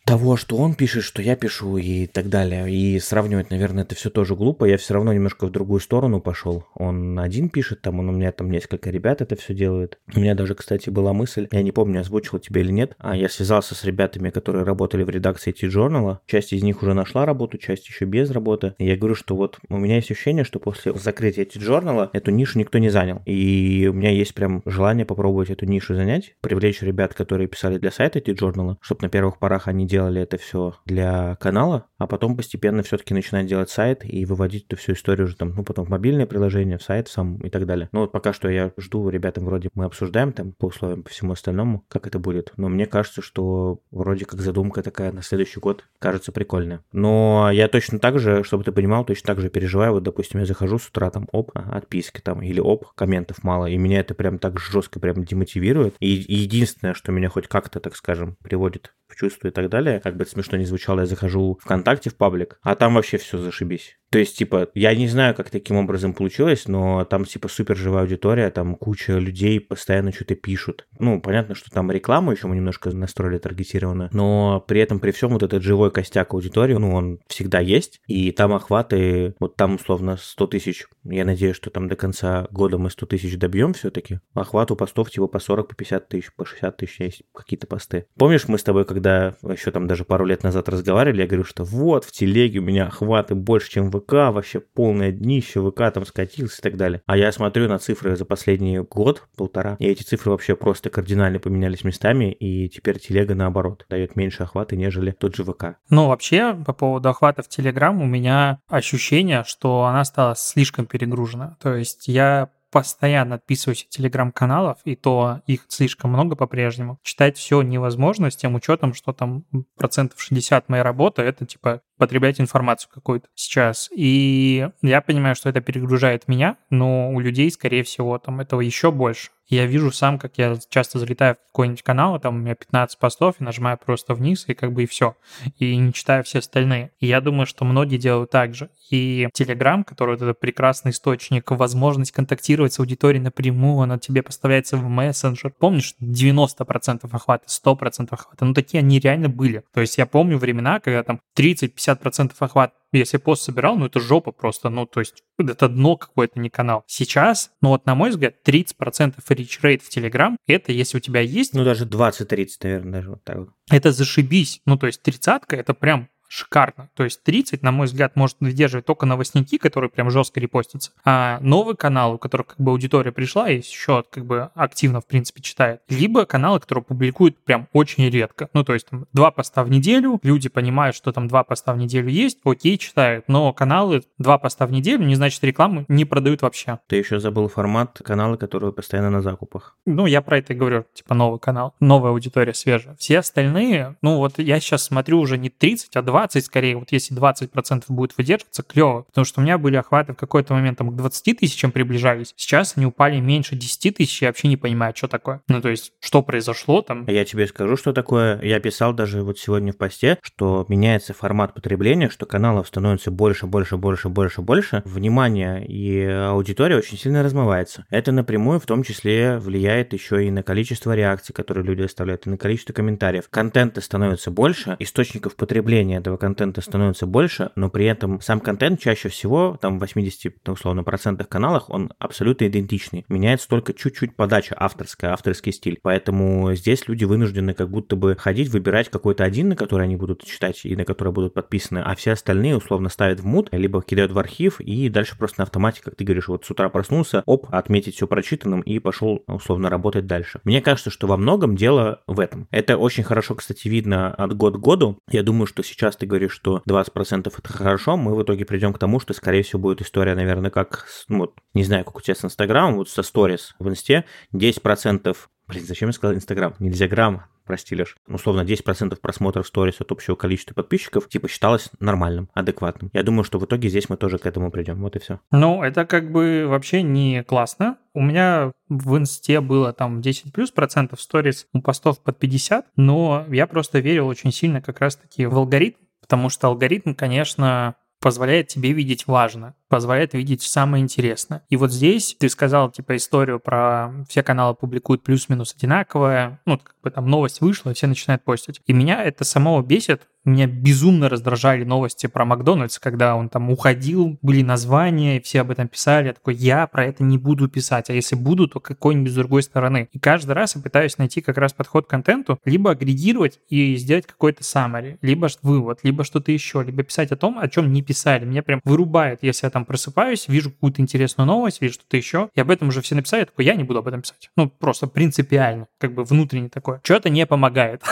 того, что он пишет, что я пишу и так далее. И сравнивать, наверное, это все тоже глупо. Я все равно немножко в другую сторону пошел. Он один пишет, там он у меня там несколько ребят это все делают. У меня даже, кстати, была мысль, я не помню, озвучил тебе или нет, а я связался с ребятами, которые работали в редакции T-Journal. Часть из них уже нашла работу, часть еще без работы. И я говорю, что вот у меня есть ощущение, что после закрытия T-Journal эту нишу никто не занял. И у меня есть прям желание попробовать эту нишу занять, привлечь ребят, которые писали для сайта T-Journal, чтобы на первых порах они делали это все для канала, а потом постепенно все-таки начинать делать сайт и выводить эту всю историю уже там, ну, потом в мобильное приложение, в сайт сам и так далее. Ну, вот пока что я жду, ребятам вроде мы обсуждаем там по условиям, по всему остальному, как это будет. Но мне кажется, что вроде как задумка такая на следующий год кажется прикольная. Но я точно так же, чтобы ты понимал, точно так же переживаю. Вот, допустим, я захожу с утра, там, оп, отписки там, или оп, комментов мало, и меня это прям так жестко прям демотивирует. И единственное, что меня хоть как-то, так скажем, приводит в чувство и так далее, как бы это смешно не звучало, я захожу ВКонтакте в паблик, а там вообще все зашибись. То есть, типа, я не знаю, как таким образом получилось, но там, типа, супер живая аудитория, там куча людей постоянно что-то пишут. Ну, понятно, что там рекламу еще мы немножко настроили таргетированно, но при этом, при всем, вот этот живой костяк аудитории, ну, он всегда есть, и там охваты, вот там, условно, 100 тысяч. Я надеюсь, что там до конца года мы 100 тысяч добьем все-таки. Охват у постов, типа, по 40, по 50 тысяч, по 60 тысяч есть какие-то посты. Помнишь, мы с тобой, когда еще там даже пару лет назад разговаривали, я говорю, что вот, в телеге у меня охваты больше, чем в ВК, вообще полное днище, ВК там скатился и так далее. А я смотрю на цифры за последний год, полтора, и эти цифры вообще просто кардинально поменялись местами, и теперь телега наоборот дает меньше охвата, нежели тот же ВК. Ну, вообще, по поводу охвата в Телеграм, у меня ощущение, что она стала слишком перегружена. То есть я постоянно отписываюсь от телеграм-каналов, и то их слишком много по-прежнему. Читать все невозможно с тем учетом, что там процентов 60 моей работы это типа потреблять информацию какую-то сейчас. И я понимаю, что это перегружает меня, но у людей, скорее всего, там этого еще больше. Я вижу сам, как я часто залетаю в какой-нибудь канал, там у меня 15 постов, и нажимаю просто вниз, и как бы и все. И не читаю все остальные. И я думаю, что многие делают так же. И Telegram, который вот этот прекрасный источник, возможность контактировать с аудиторией напрямую, она тебе поставляется в мессенджер. Помнишь, 90% охвата, 100% охвата. Ну, такие они реально были. То есть я помню времена, когда там 30-50% охват если пост собирал, ну это жопа просто, ну то есть это дно какое-то, не канал. Сейчас, ну вот на мой взгляд, 30% reach rate в Telegram, это если у тебя есть... Ну даже 20-30, наверное, даже вот так вот. Это зашибись. Ну то есть тридцатка это прям шикарно. То есть 30, на мой взгляд, может выдерживать только новостники, которые прям жестко репостятся. А новый канал, у которого как бы аудитория пришла и еще как бы активно, в принципе, читает. Либо каналы, которые публикуют прям очень редко. Ну, то есть там два поста в неделю, люди понимают, что там два поста в неделю есть, окей, читают. Но каналы два поста в неделю не значит рекламу не продают вообще. Ты еще забыл формат канала, которые постоянно на закупах. Ну, я про это и говорю, типа новый канал, новая аудитория свежая. Все остальные, ну вот я сейчас смотрю уже не 30, а 20 20 скорее, вот если 20% будет выдерживаться, клево, потому что у меня были охваты в какой-то момент там к 20 тысячам приближались, сейчас они упали меньше 10 тысяч, я вообще не понимаю, что такое. Ну, то есть, что произошло там? Я тебе скажу, что такое. Я писал даже вот сегодня в посте, что меняется формат потребления, что каналов становится больше, больше, больше, больше, больше. Внимание и аудитория очень сильно размывается. Это напрямую в том числе влияет еще и на количество реакций, которые люди оставляют, и на количество комментариев. Контента становится больше, источников потребления этого контента становится больше, но при этом сам контент чаще всего, там в 80, ну, условно, процентах каналах, он абсолютно идентичный. Меняется только чуть-чуть подача авторская, авторский стиль. Поэтому здесь люди вынуждены как будто бы ходить, выбирать какой-то один, на который они будут читать и на который будут подписаны, а все остальные условно ставят в мут, либо кидают в архив и дальше просто на автомате, как ты говоришь, вот с утра проснулся, оп, отметить все прочитанным и пошел условно работать дальше. Мне кажется, что во многом дело в этом. Это очень хорошо, кстати, видно от год к году. Я думаю, что сейчас ты говоришь, что 20% это хорошо, мы в итоге придем к тому, что, скорее всего, будет история, наверное, как, ну, вот, не знаю, как у тебя с Инстаграмом, вот со сторис в Инсте, 10% Блин, зачем я сказал Инстаграм? Нельзя грамм. простилишь. Условно, 10% просмотров сторис от общего количества подписчиков, типа, считалось нормальным, адекватным. Я думаю, что в итоге здесь мы тоже к этому придем. Вот и все. Ну, это как бы вообще не классно. У меня в инсте было там 10 плюс процентов сторис у постов под 50, но я просто верил очень сильно как раз-таки в алгоритм, потому что алгоритм, конечно, позволяет тебе видеть важно позволяет видеть самое интересное. И вот здесь ты сказал, типа, историю про все каналы публикуют плюс-минус одинаковое, ну, как бы там новость вышла, и все начинают постить. И меня это самого бесит, меня безумно раздражали новости про Макдональдс, когда он там уходил, были названия, и все об этом писали. Я такой, я про это не буду писать, а если буду, то какой-нибудь с другой стороны. И каждый раз я пытаюсь найти как раз подход к контенту, либо агрегировать и сделать какой-то summary, либо вывод, либо что-то еще, либо писать о том, о чем не писали. Меня прям вырубает, если я там просыпаюсь, вижу какую-то интересную новость или что-то еще, и об этом уже все написали, я такой, я не буду об этом писать. Ну, просто принципиально, как бы внутренне такое. Что-то не помогает.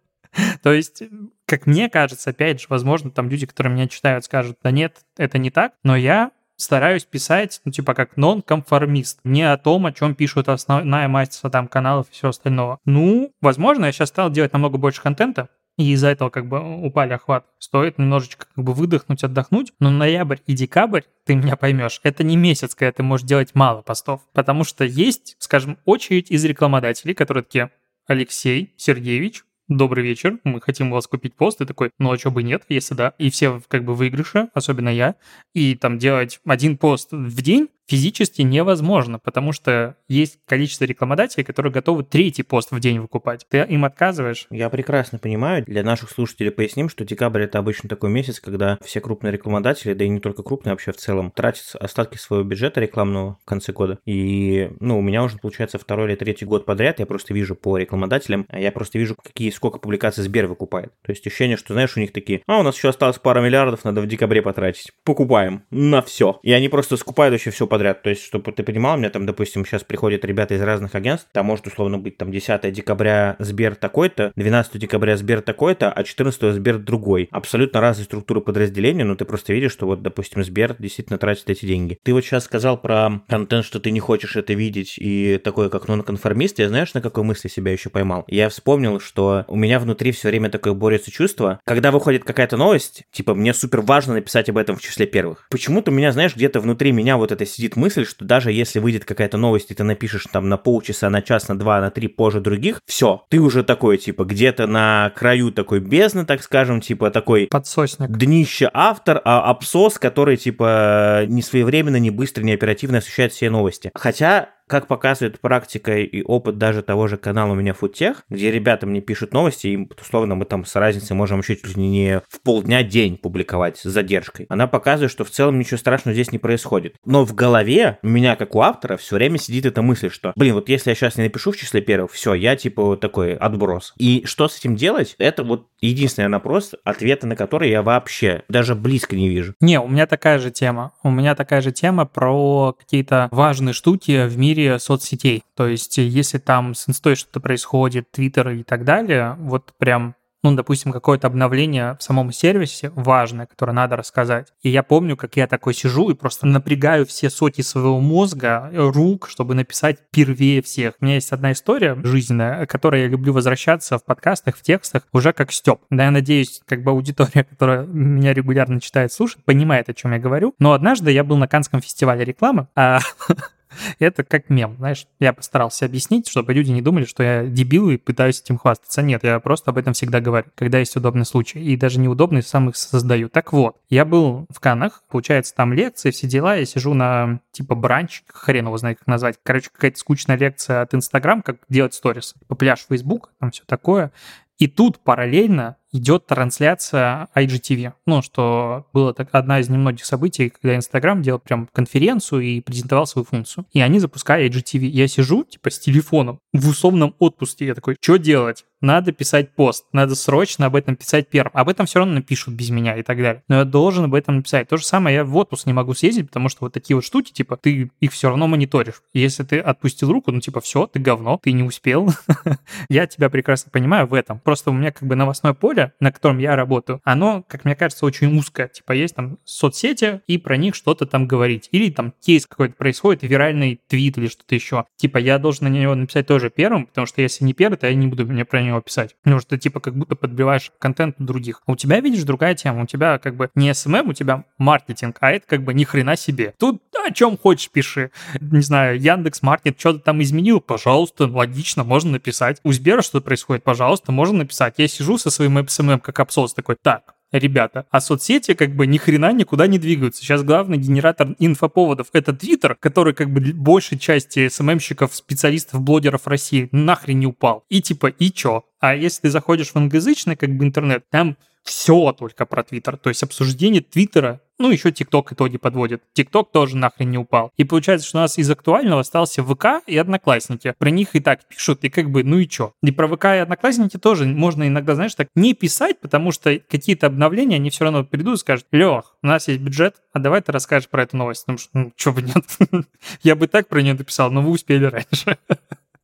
То есть, как мне кажется, опять же, возможно, там люди, которые меня читают, скажут, да нет, это не так, но я стараюсь писать, ну, типа, как нон-конформист. Не о том, о чем пишут основная масса там каналов и все остальное. Ну, возможно, я сейчас стал делать намного больше контента, и из-за этого как бы упали охват. Стоит немножечко как бы выдохнуть, отдохнуть, но ноябрь и декабрь, ты меня поймешь, это не месяц, когда ты можешь делать мало постов, потому что есть, скажем, очередь из рекламодателей, которые такие, Алексей Сергеевич, добрый вечер, мы хотим у вас купить пост, и такой, ну а что бы нет, если да, и все как бы выигрыши, особенно я, и там делать один пост в день, физически невозможно, потому что есть количество рекламодателей, которые готовы третий пост в день выкупать. Ты им отказываешь. Я прекрасно понимаю. Для наших слушателей поясним, что декабрь это обычно такой месяц, когда все крупные рекламодатели, да и не только крупные, вообще в целом, тратят остатки своего бюджета рекламного в конце года. И, ну, у меня уже получается второй или третий год подряд, я просто вижу по рекламодателям, а я просто вижу, какие, сколько публикаций Сбер выкупает. То есть ощущение, что, знаешь, у них такие, а, у нас еще осталось пара миллиардов, надо в декабре потратить. Покупаем на все. И они просто скупают вообще все подряд. То есть, чтобы ты понимал, у меня там, допустим, сейчас приходят ребята из разных агентств, там может условно быть там 10 декабря Сбер такой-то, 12 декабря Сбер такой-то, а 14 Сбер другой. Абсолютно разные структуры подразделения, но ты просто видишь, что вот, допустим, Сбер действительно тратит эти деньги. Ты вот сейчас сказал про контент, что ты не хочешь это видеть, и такое, как нонконформист, я знаешь, на какой мысли себя еще поймал? Я вспомнил, что у меня внутри все время такое борется чувство, когда выходит какая-то новость, типа, мне супер важно написать об этом в числе первых. Почему-то у меня, знаешь, где-то внутри меня вот это сидит мысль, мысль, что даже если выйдет какая-то новость, и ты напишешь там на полчаса, на час, на два, на три позже других, все, ты уже такой, типа, где-то на краю такой бездны, так скажем, типа, такой... Подсосник. Днище автор, а абсос, который, типа, не своевременно, не быстро, не оперативно освещает все новости. Хотя как показывает практика и опыт даже того же канала у меня Футех, где ребята мне пишут новости, и условно мы там с разницей можем еще чуть ли не в полдня день публиковать с задержкой. Она показывает, что в целом ничего страшного здесь не происходит. Но в голове у меня, как у автора, все время сидит эта мысль, что, блин, вот если я сейчас не напишу в числе первых, все, я типа такой отброс. И что с этим делать? Это вот единственный вопрос, ответа на который я вообще даже близко не вижу. Не, у меня такая же тема. У меня такая же тема про какие-то важные штуки в мире мире соцсетей. То есть, если там с инстой что-то происходит, твиттер и так далее, вот прям ну, допустим, какое-то обновление в самом сервисе важное, которое надо рассказать. И я помню, как я такой сижу и просто напрягаю все соки своего мозга, рук, чтобы написать первее всех. У меня есть одна история жизненная, которой я люблю возвращаться в подкастах, в текстах, уже как Степ. Да, я надеюсь, как бы аудитория, которая меня регулярно читает, слушает, понимает, о чем я говорю. Но однажды я был на Канском фестивале рекламы, а Это как мем, знаешь. Я постарался объяснить, чтобы люди не думали, что я дебил и пытаюсь этим хвастаться. Нет, я просто об этом всегда говорю, когда есть удобный случай. И даже неудобный сам их создаю. Так вот, я был в Канах, получается, там лекции, все дела. Я сижу на типа бранч, хрен его знает, как назвать. Короче, какая-то скучная лекция от Инстаграм, как делать сторис. По пляж Facebook, там все такое. И тут параллельно идет трансляция IGTV. Ну, что было так, одна из немногих событий, когда Инстаграм делал прям конференцию и презентовал свою функцию. И они запускали IGTV. Я сижу, типа, с телефоном в условном отпуске. Я такой, что делать? Надо писать пост, надо срочно об этом писать первым. Об этом все равно напишут без меня и так далее. Но я должен об этом написать. То же самое я в отпуск не могу съездить, потому что вот такие вот штуки, типа, ты их все равно мониторишь. Если ты отпустил руку, ну, типа, все, ты говно, ты не успел. Я тебя прекрасно понимаю в этом. Просто у меня как бы новостное поле, поле, на котором я работаю, оно, как мне кажется, очень узкое. Типа есть там соцсети, и про них что-то там говорить. Или там кейс какой-то происходит, виральный твит или что-то еще. Типа я должен на него написать тоже первым, потому что если не первый, то я не буду мне про него писать. Потому что типа как будто подбиваешь контент других. А у тебя, видишь, другая тема. У тебя как бы не SMM, у тебя маркетинг, а это как бы ни хрена себе. Тут о чем хочешь пиши. Не знаю, Яндекс Маркет что-то там изменил, пожалуйста, логично, можно написать. У Сбера что происходит, пожалуйста, можно написать. Я сижу со своим SMM как абсос такой, так, ребята. А соцсети как бы ни хрена никуда не двигаются. Сейчас главный генератор инфоповодов — это Твиттер, который как бы большей части СММщиков, специалистов, блогеров России нахрен не упал. И типа, и чё? А если ты заходишь в англоязычный как бы интернет, там все только про Твиттер. То есть обсуждение Твиттера ну, еще ТикТок итоги подводит. ТикТок тоже нахрен не упал. И получается, что у нас из актуального остался ВК и Одноклассники. Про них и так пишут, и как бы, ну и чё. И про ВК и Одноклассники тоже можно иногда, знаешь, так не писать, потому что какие-то обновления, они все равно придут и скажут, Лех, у нас есть бюджет, а давай ты расскажешь про эту новость. Потому что, ну, чё бы нет. Я бы так про нее написал, но вы успели раньше.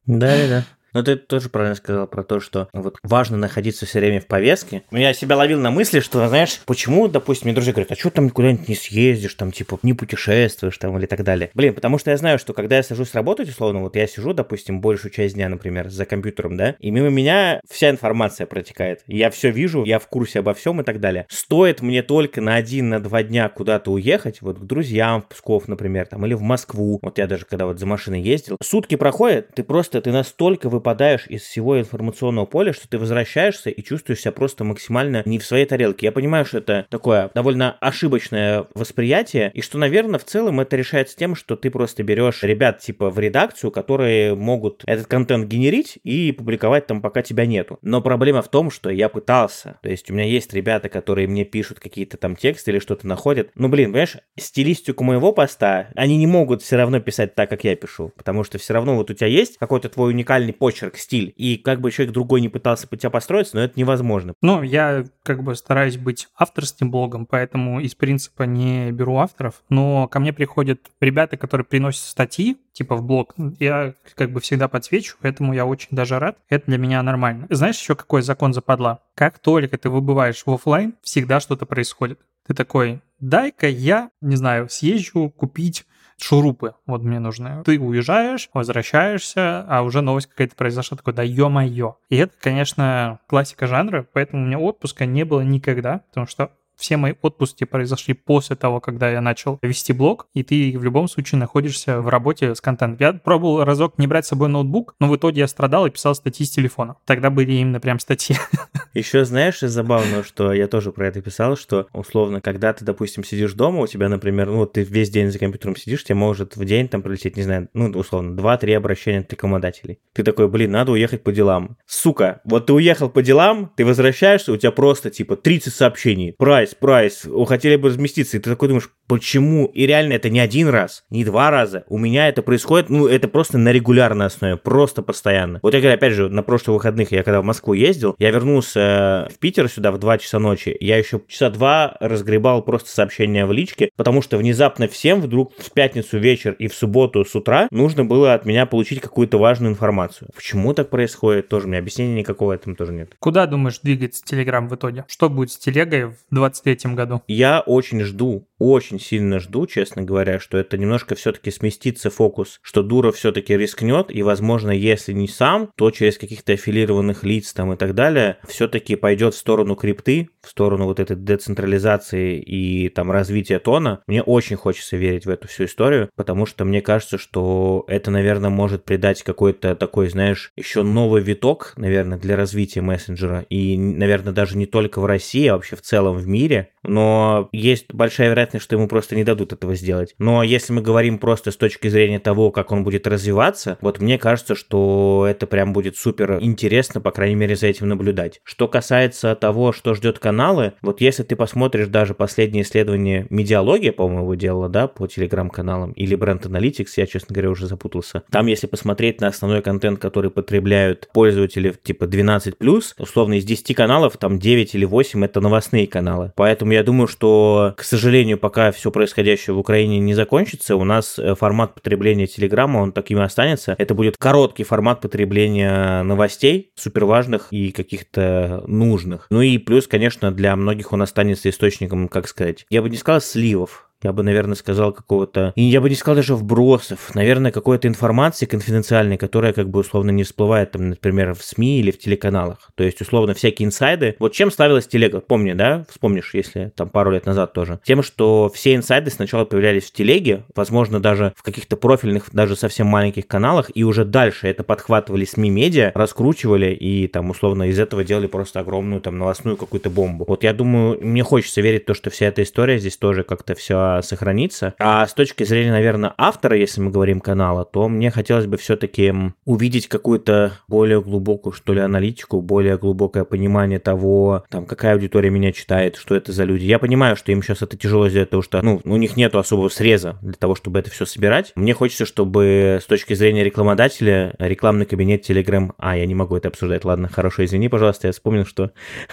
Да, да. Но ты тоже правильно сказал про то, что вот важно находиться все время в повестке. Я себя ловил на мысли, что, знаешь, почему, допустим, мне друзья говорят, а что там куда-нибудь не съездишь, там, типа, не путешествуешь, там, или так далее. Блин, потому что я знаю, что когда я сажусь работать, условно, вот я сижу, допустим, большую часть дня, например, за компьютером, да, и мимо меня вся информация протекает. Я все вижу, я в курсе обо всем и так далее. Стоит мне только на один, на два дня куда-то уехать, вот к друзьям в Псков, например, там, или в Москву. Вот я даже когда вот за машиной ездил. Сутки проходят, ты просто, ты настолько выпадаешь из всего информационного поля, что ты возвращаешься и чувствуешь себя просто максимально не в своей тарелке. Я понимаю, что это такое довольно ошибочное восприятие, и что, наверное, в целом это решается тем, что ты просто берешь ребят типа в редакцию, которые могут этот контент генерить и публиковать там, пока тебя нету. Но проблема в том, что я пытался. То есть у меня есть ребята, которые мне пишут какие-то там тексты или что-то находят. Ну, блин, понимаешь, стилистику моего поста они не могут все равно писать так, как я пишу, потому что все равно вот у тебя есть какой-то твой уникальный почерк, стиль. И как бы человек другой не пытался под тебя построиться, но это невозможно. Ну, я как бы стараюсь быть авторским блогом, поэтому из принципа не беру авторов, но ко мне приходят ребята, которые приносят статьи, типа в блог. Я как бы всегда подсвечу, поэтому я очень даже рад. Это для меня нормально. Знаешь еще какой закон западла? Как только ты выбываешь в офлайн, всегда что-то происходит. Ты такой, дай-ка я, не знаю, съезжу купить шурупы вот мне нужны. Ты уезжаешь, возвращаешься, а уже новость какая-то произошла, такой, да ё-моё. И это, конечно, классика жанра, поэтому у меня отпуска не было никогда, потому что все мои отпуски произошли после того, когда я начал вести блог, и ты в любом случае находишься в работе с контентом. Я пробовал разок не брать с собой ноутбук, но в итоге я страдал и писал статьи с телефона. Тогда были именно прям статьи. Еще знаешь, забавно, что я тоже про это писал, что условно, когда ты, допустим, сидишь дома, у тебя, например, ну, ты весь день за компьютером сидишь, тебе может в день там прилететь, не знаю, ну, условно, 2-3 обращения от рекламодателей. Ты такой, блин, надо уехать по делам. Сука, вот ты уехал по делам, ты возвращаешься, у тебя просто типа 30 сообщений. Прайс, прайс, хотели бы разместиться. И ты такой думаешь, почему? И реально это не один раз, не два раза. У меня это происходит, ну, это просто на регулярной основе, просто постоянно. Вот я говорю, опять же, на прошлых выходных я когда в Москву ездил, я вернулся в Питер сюда в 2 часа ночи, я еще часа два разгребал просто сообщения в личке, потому что внезапно всем вдруг в пятницу вечер и в субботу с утра нужно было от меня получить какую-то важную информацию. Почему так происходит, тоже мне объяснения никакого этому тоже нет. Куда, думаешь, двигается Телеграм в итоге? Что будет с телегой в 23 году? Я очень жду, очень сильно жду, честно говоря, что это немножко все-таки сместится фокус, что Дуров все-таки рискнет, и, возможно, если не сам, то через каких-то аффилированных лиц там и так далее, все-таки пойдет в сторону крипты, в сторону вот этой децентрализации и там развития тона. Мне очень хочется верить в эту всю историю, потому что мне кажется, что это, наверное, может придать какой-то такой, знаешь, еще новый виток, наверное, для развития мессенджера. И, наверное, даже не только в России, а вообще в целом в мире. Но есть большая вероятность, что ему просто не дадут этого сделать. Но если мы говорим просто с точки зрения того, как он будет развиваться, вот мне кажется, что это прям будет супер интересно, по крайней мере, за этим наблюдать. Что касается того, что ждет каналы, вот если ты посмотришь даже последнее исследование Медиалогия, по-моему, его делала, да, по телеграм-каналам, или Brand Analytics, я, честно говоря, уже запутался. Там, если посмотреть на основной контент, который потребляют пользователи типа 12+, условно из 10 каналов, там 9 или 8 это новостные каналы. Поэтому я думаю, что, к сожалению, пока все происходящее в Украине не закончится, у нас э, формат потребления Телеграма, он таким и останется. Это будет короткий формат потребления новостей, суперважных и каких-то нужных. Ну и плюс, конечно, для многих он останется источником, как сказать, я бы не сказал сливов, я бы, наверное, сказал какого-то... И я бы не сказал даже вбросов. Наверное, какой-то информации конфиденциальной, которая как бы условно не всплывает, там, например, в СМИ или в телеканалах. То есть, условно, всякие инсайды. Вот чем ставилась телега? Помни, да? Вспомнишь, если там пару лет назад тоже. Тем, что все инсайды сначала появлялись в телеге, возможно, даже в каких-то профильных, даже совсем маленьких каналах, и уже дальше это подхватывали СМИ-медиа, раскручивали и там, условно, из этого делали просто огромную там новостную какую-то бомбу. Вот я думаю, мне хочется верить в то, что вся эта история здесь тоже как-то все сохраниться. А с точки зрения, наверное, автора, если мы говорим канала, то мне хотелось бы все-таки увидеть какую-то более глубокую, что ли, аналитику, более глубокое понимание того, там, какая аудитория меня читает, что это за люди. Я понимаю, что им сейчас это тяжело сделать, потому что, ну, у них нету особого среза для того, чтобы это все собирать. Мне хочется, чтобы с точки зрения рекламодателя рекламный кабинет Telegram... А, я не могу это обсуждать, ладно, хорошо, извини, пожалуйста, я вспомнил, что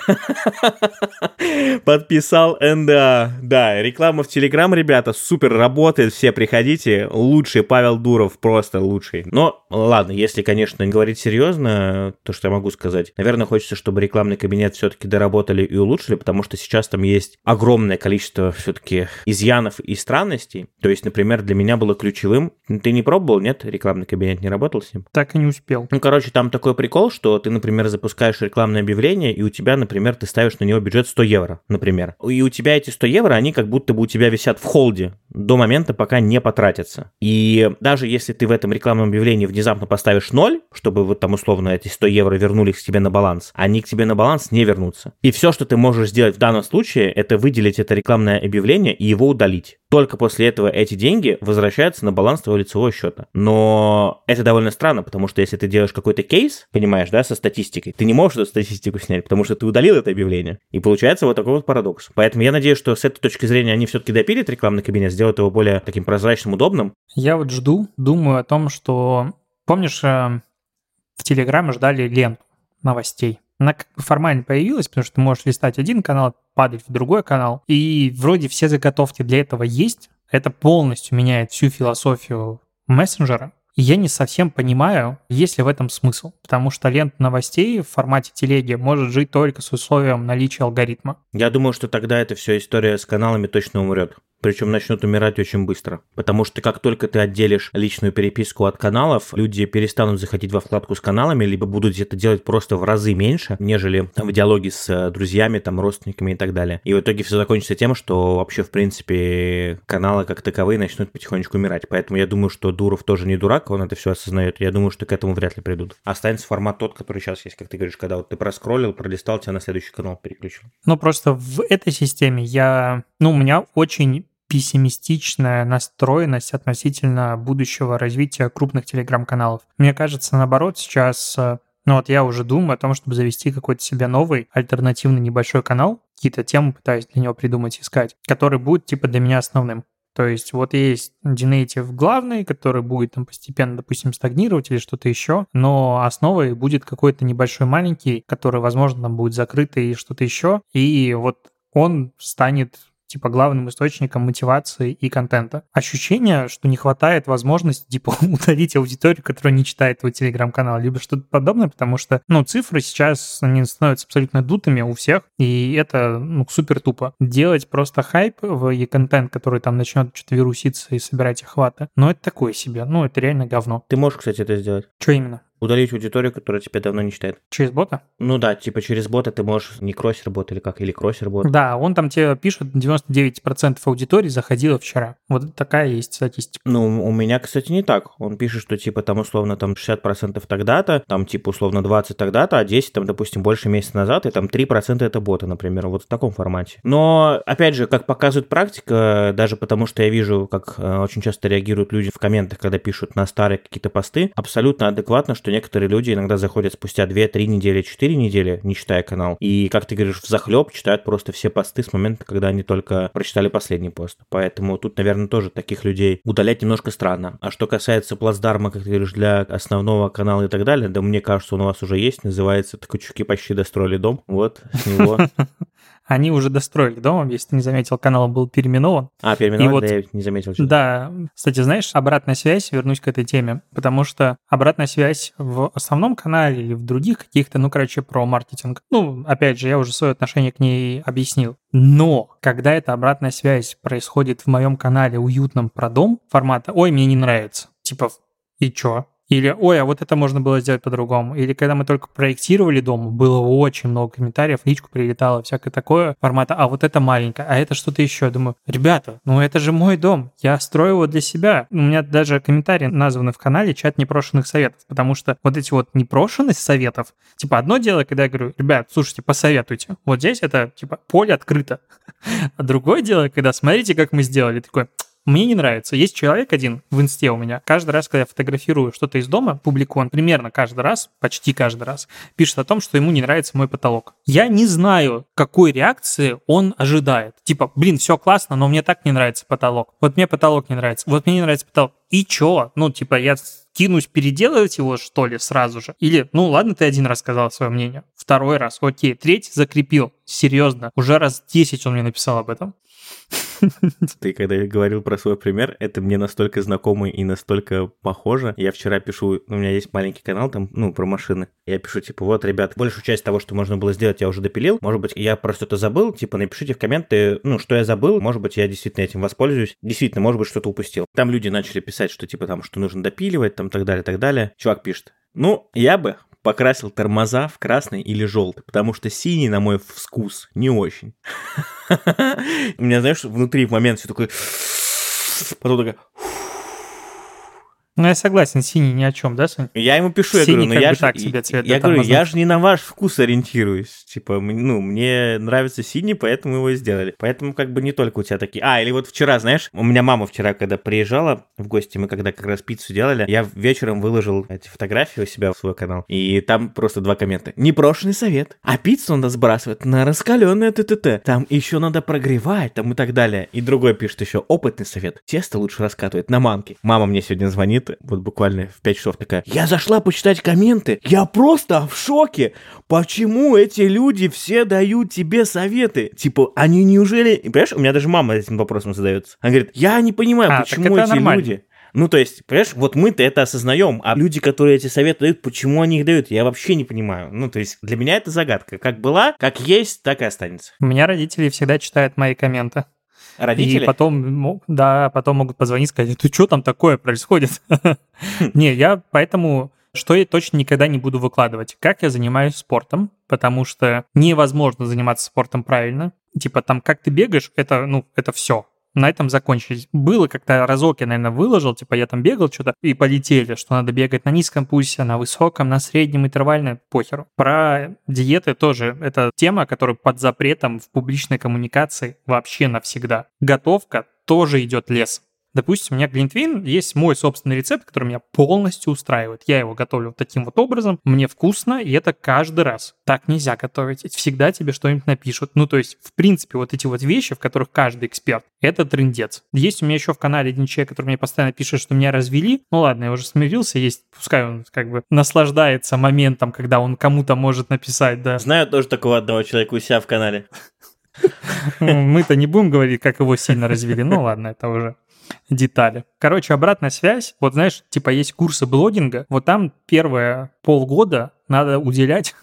подписал НДА. Да, реклама в Telegram Telegram, ребята, супер работает, все приходите. Лучший Павел Дуров, просто лучший. Но ладно, если, конечно, говорить серьезно, то, что я могу сказать, наверное, хочется, чтобы рекламный кабинет все-таки доработали и улучшили, потому что сейчас там есть огромное количество все-таки изъянов и странностей. То есть, например, для меня было ключевым, ты не пробовал, нет? Рекламный кабинет не работал с ним? Так и не успел. Ну, короче, там такой прикол, что ты, например, запускаешь рекламное объявление, и у тебя, например, ты ставишь на него бюджет 100 евро, например. И у тебя эти 100 евро, они как будто бы у тебя висят в холде до момента, пока не потратятся. И даже если ты в этом рекламном объявлении внезапно поставишь ноль, чтобы вот там условно эти 100 евро вернулись к тебе на баланс, они к тебе на баланс не вернутся. И все, что ты можешь сделать в данном случае, это выделить это рекламное объявление и его удалить. Только после этого эти деньги возвращаются на баланс твоего лицевого счета. Но это довольно странно, потому что если ты делаешь какой-то кейс, понимаешь, да, со статистикой, ты не можешь эту статистику снять, потому что ты удалил это объявление. И получается вот такой вот парадокс. Поэтому я надеюсь, что с этой точки зрения они все-таки допилят рекламный кабинет, сделают его более таким прозрачным, удобным. Я вот жду, думаю о том, что... Помнишь, э, в Телеграме ждали ленту новостей? Она как бы формально появилась, потому что ты можешь листать один канал, падать в другой канал, и вроде все заготовки для этого есть. Это полностью меняет всю философию мессенджера. И я не совсем понимаю, есть ли в этом смысл, потому что лента новостей в формате телеги может жить только с условием наличия алгоритма. Я думаю, что тогда эта вся история с каналами точно умрет причем начнут умирать очень быстро. Потому что как только ты отделишь личную переписку от каналов, люди перестанут заходить во вкладку с каналами, либо будут это делать просто в разы меньше, нежели там, в диалоге с э, друзьями, там, родственниками и так далее. И в итоге все закончится тем, что вообще, в принципе, каналы как таковые начнут потихонечку умирать. Поэтому я думаю, что Дуров тоже не дурак, он это все осознает. Я думаю, что к этому вряд ли придут. Останется формат тот, который сейчас есть, как ты говоришь, когда вот ты проскроллил, пролистал, тебя на следующий канал переключил. Ну, просто в этой системе я... Ну, у меня очень пессимистичная настроенность относительно будущего развития крупных телеграм-каналов. Мне кажется, наоборот, сейчас э, ну вот я уже думаю о том, чтобы завести какой-то себе новый альтернативный небольшой канал, какие-то темы пытаюсь для него придумать, искать, который будет типа для меня основным. То есть вот есть Dinative главный, который будет там постепенно, допустим, стагнировать или что-то еще, но основой будет какой-то небольшой маленький, который, возможно, там будет закрытый и что-то еще, и вот он станет типа главным источником мотивации и контента. Ощущение, что не хватает возможности типа удалить аудиторию, которая не читает твой телеграм-канал, либо что-то подобное, потому что, ну, цифры сейчас, они становятся абсолютно дутыми у всех, и это, ну, супер тупо. Делать просто хайп в и контент, который там начнет что-то вируситься и собирать охваты, ну, это такое себе, ну, это реально говно. Ты можешь, кстати, это сделать. Что именно? Удалить аудиторию, которая тебя давно не читает. Через бота? Ну да, типа через бота ты можешь не кроссер бот или как, или кроссер бот. Да, он там тебе пишет, 99% аудитории заходило вчера. Вот такая есть статистика. Ну, у меня, кстати, не так. Он пишет, что типа там условно там 60% тогда-то, там типа условно 20 тогда-то, а 10 там, допустим, больше месяца назад, и там 3% это боты, например, вот в таком формате. Но, опять же, как показывает практика, даже потому что я вижу, как э, очень часто реагируют люди в комментах, когда пишут на старые какие-то посты, абсолютно адекватно, что некоторые люди иногда заходят спустя 2-3 недели, 4 недели, не читая канал, и, как ты говоришь, в захлеб читают просто все посты с момента, когда они только прочитали последний пост. Поэтому тут, наверное, тоже таких людей удалять немножко странно. А что касается плацдарма, как ты говоришь, для основного канала и так далее, да мне кажется, он у вас уже есть, называется «Ткачуки почти достроили дом». Вот, с него они уже достроили дом, если ты не заметил, канал был переименован. А, переименован, вот, да, я не заметил. Что да, кстати, знаешь, обратная связь, вернусь к этой теме, потому что обратная связь в основном канале или в других каких-то, ну, короче, про маркетинг. Ну, опять же, я уже свое отношение к ней объяснил. Но когда эта обратная связь происходит в моем канале уютном про дом формата «Ой, мне не нравится», типа «И чё?» Или, ой, а вот это можно было сделать по-другому. Или когда мы только проектировали дом, было очень много комментариев, личку прилетало, всякое такое формата, а вот это маленькое, а это что-то еще. Думаю, ребята, ну это же мой дом, я строю его для себя. У меня даже комментарии названы в канале чат непрошенных советов, потому что вот эти вот непрошенность советов, типа одно дело, когда я говорю, ребят, слушайте, посоветуйте. Вот здесь это типа поле открыто. А другое дело, когда смотрите, как мы сделали, такой, мне не нравится. Есть человек один в инсте у меня. Каждый раз, когда я фотографирую что-то из дома, публикую, он примерно каждый раз, почти каждый раз, пишет о том, что ему не нравится мой потолок. Я не знаю, какой реакции он ожидает. Типа, блин, все классно, но мне так не нравится потолок. Вот мне потолок не нравится. Вот мне не нравится потолок. И чё? Ну, типа, я кинусь переделывать его, что ли, сразу же? Или, ну ладно, ты один раз сказал свое мнение, второй раз, окей, третий закрепил, серьезно, уже раз 10 он мне написал об этом. Ты когда говорил про свой пример, это мне настолько знакомо и настолько похоже. Я вчера пишу, у меня есть маленький канал там, ну, про машины. Я пишу, типа, вот, ребят, большую часть того, что можно было сделать, я уже допилил. Может быть, я просто это забыл. Типа, напишите в комменты, ну, что я забыл. Может быть, я действительно этим воспользуюсь. Действительно, может быть, что-то упустил. Там люди начали писать, что, типа, там, что нужно допиливать, там, так далее, так далее. Чувак пишет, ну, я бы покрасил тормоза в красный или желтый, потому что синий, на мой вкус, не очень. У меня, знаешь, внутри в момент все такое... Потом такая... Ну, я согласен, синий ни о чем, да, Сань? Я ему пишу, я говорю, ну я же... Так себе цвет я говорю, я же не на ваш вкус ориентируюсь. Типа, ну, мне нравится синий, поэтому его сделали. Поэтому как бы не только у тебя такие... А, или вот вчера, знаешь, у меня мама вчера, когда приезжала в гости, мы когда как раз пиццу делали, я вечером выложил эти фотографии у себя в свой канал, и там просто два коммента. Непрошенный совет. А пиццу надо сбрасывать на раскаленное ТТТ. Там еще надо прогревать, там и так далее. И другой пишет еще опытный совет. Тесто лучше раскатывать на манке. Мама мне сегодня звонит, сидит вот буквально в 5 часов такая, я зашла почитать комменты, я просто в шоке. Почему эти люди все дают тебе советы? Типа, они неужели... Понимаешь, у меня даже мама этим вопросом задается. Она говорит, я не понимаю, а, почему эти нормально. люди... Ну, то есть, понимаешь, вот мы-то это осознаем, а люди, которые эти советы дают, почему они их дают, я вообще не понимаю. Ну, то есть, для меня это загадка. Как была, как есть, так и останется. У меня родители всегда читают мои комменты. Родители? И потом, да, потом могут позвонить и сказать, ты что там такое происходит? Не, я поэтому что я точно никогда не буду выкладывать. Как я занимаюсь спортом, потому что невозможно заниматься спортом правильно. Типа там, как ты бегаешь, это, ну, это все на этом закончились. Было как-то разок я, наверное, выложил, типа я там бегал что-то, и полетели, что надо бегать на низком пульсе, на высоком, на среднем, интервальном, похеру. Про диеты тоже. Это тема, которая под запретом в публичной коммуникации вообще навсегда. Готовка тоже идет лес. Допустим, у меня глинтвейн есть мой собственный рецепт, который меня полностью устраивает. Я его готовлю вот таким вот образом. Мне вкусно, и это каждый раз. Так нельзя готовить. Всегда тебе что-нибудь напишут. Ну, то есть, в принципе, вот эти вот вещи, в которых каждый эксперт, это трендец. Есть у меня еще в канале один человек, который мне постоянно пишет, что меня развели. Ну ладно, я уже смирился, есть, пускай он как бы наслаждается моментом, когда он кому-то может написать, да. Знаю тоже такого одного человека у себя в канале. Мы-то не будем говорить, как его сильно развели. Ну ладно, это уже детали. Короче, обратная связь. Вот знаешь, типа есть курсы блогинга. Вот там первые полгода надо уделять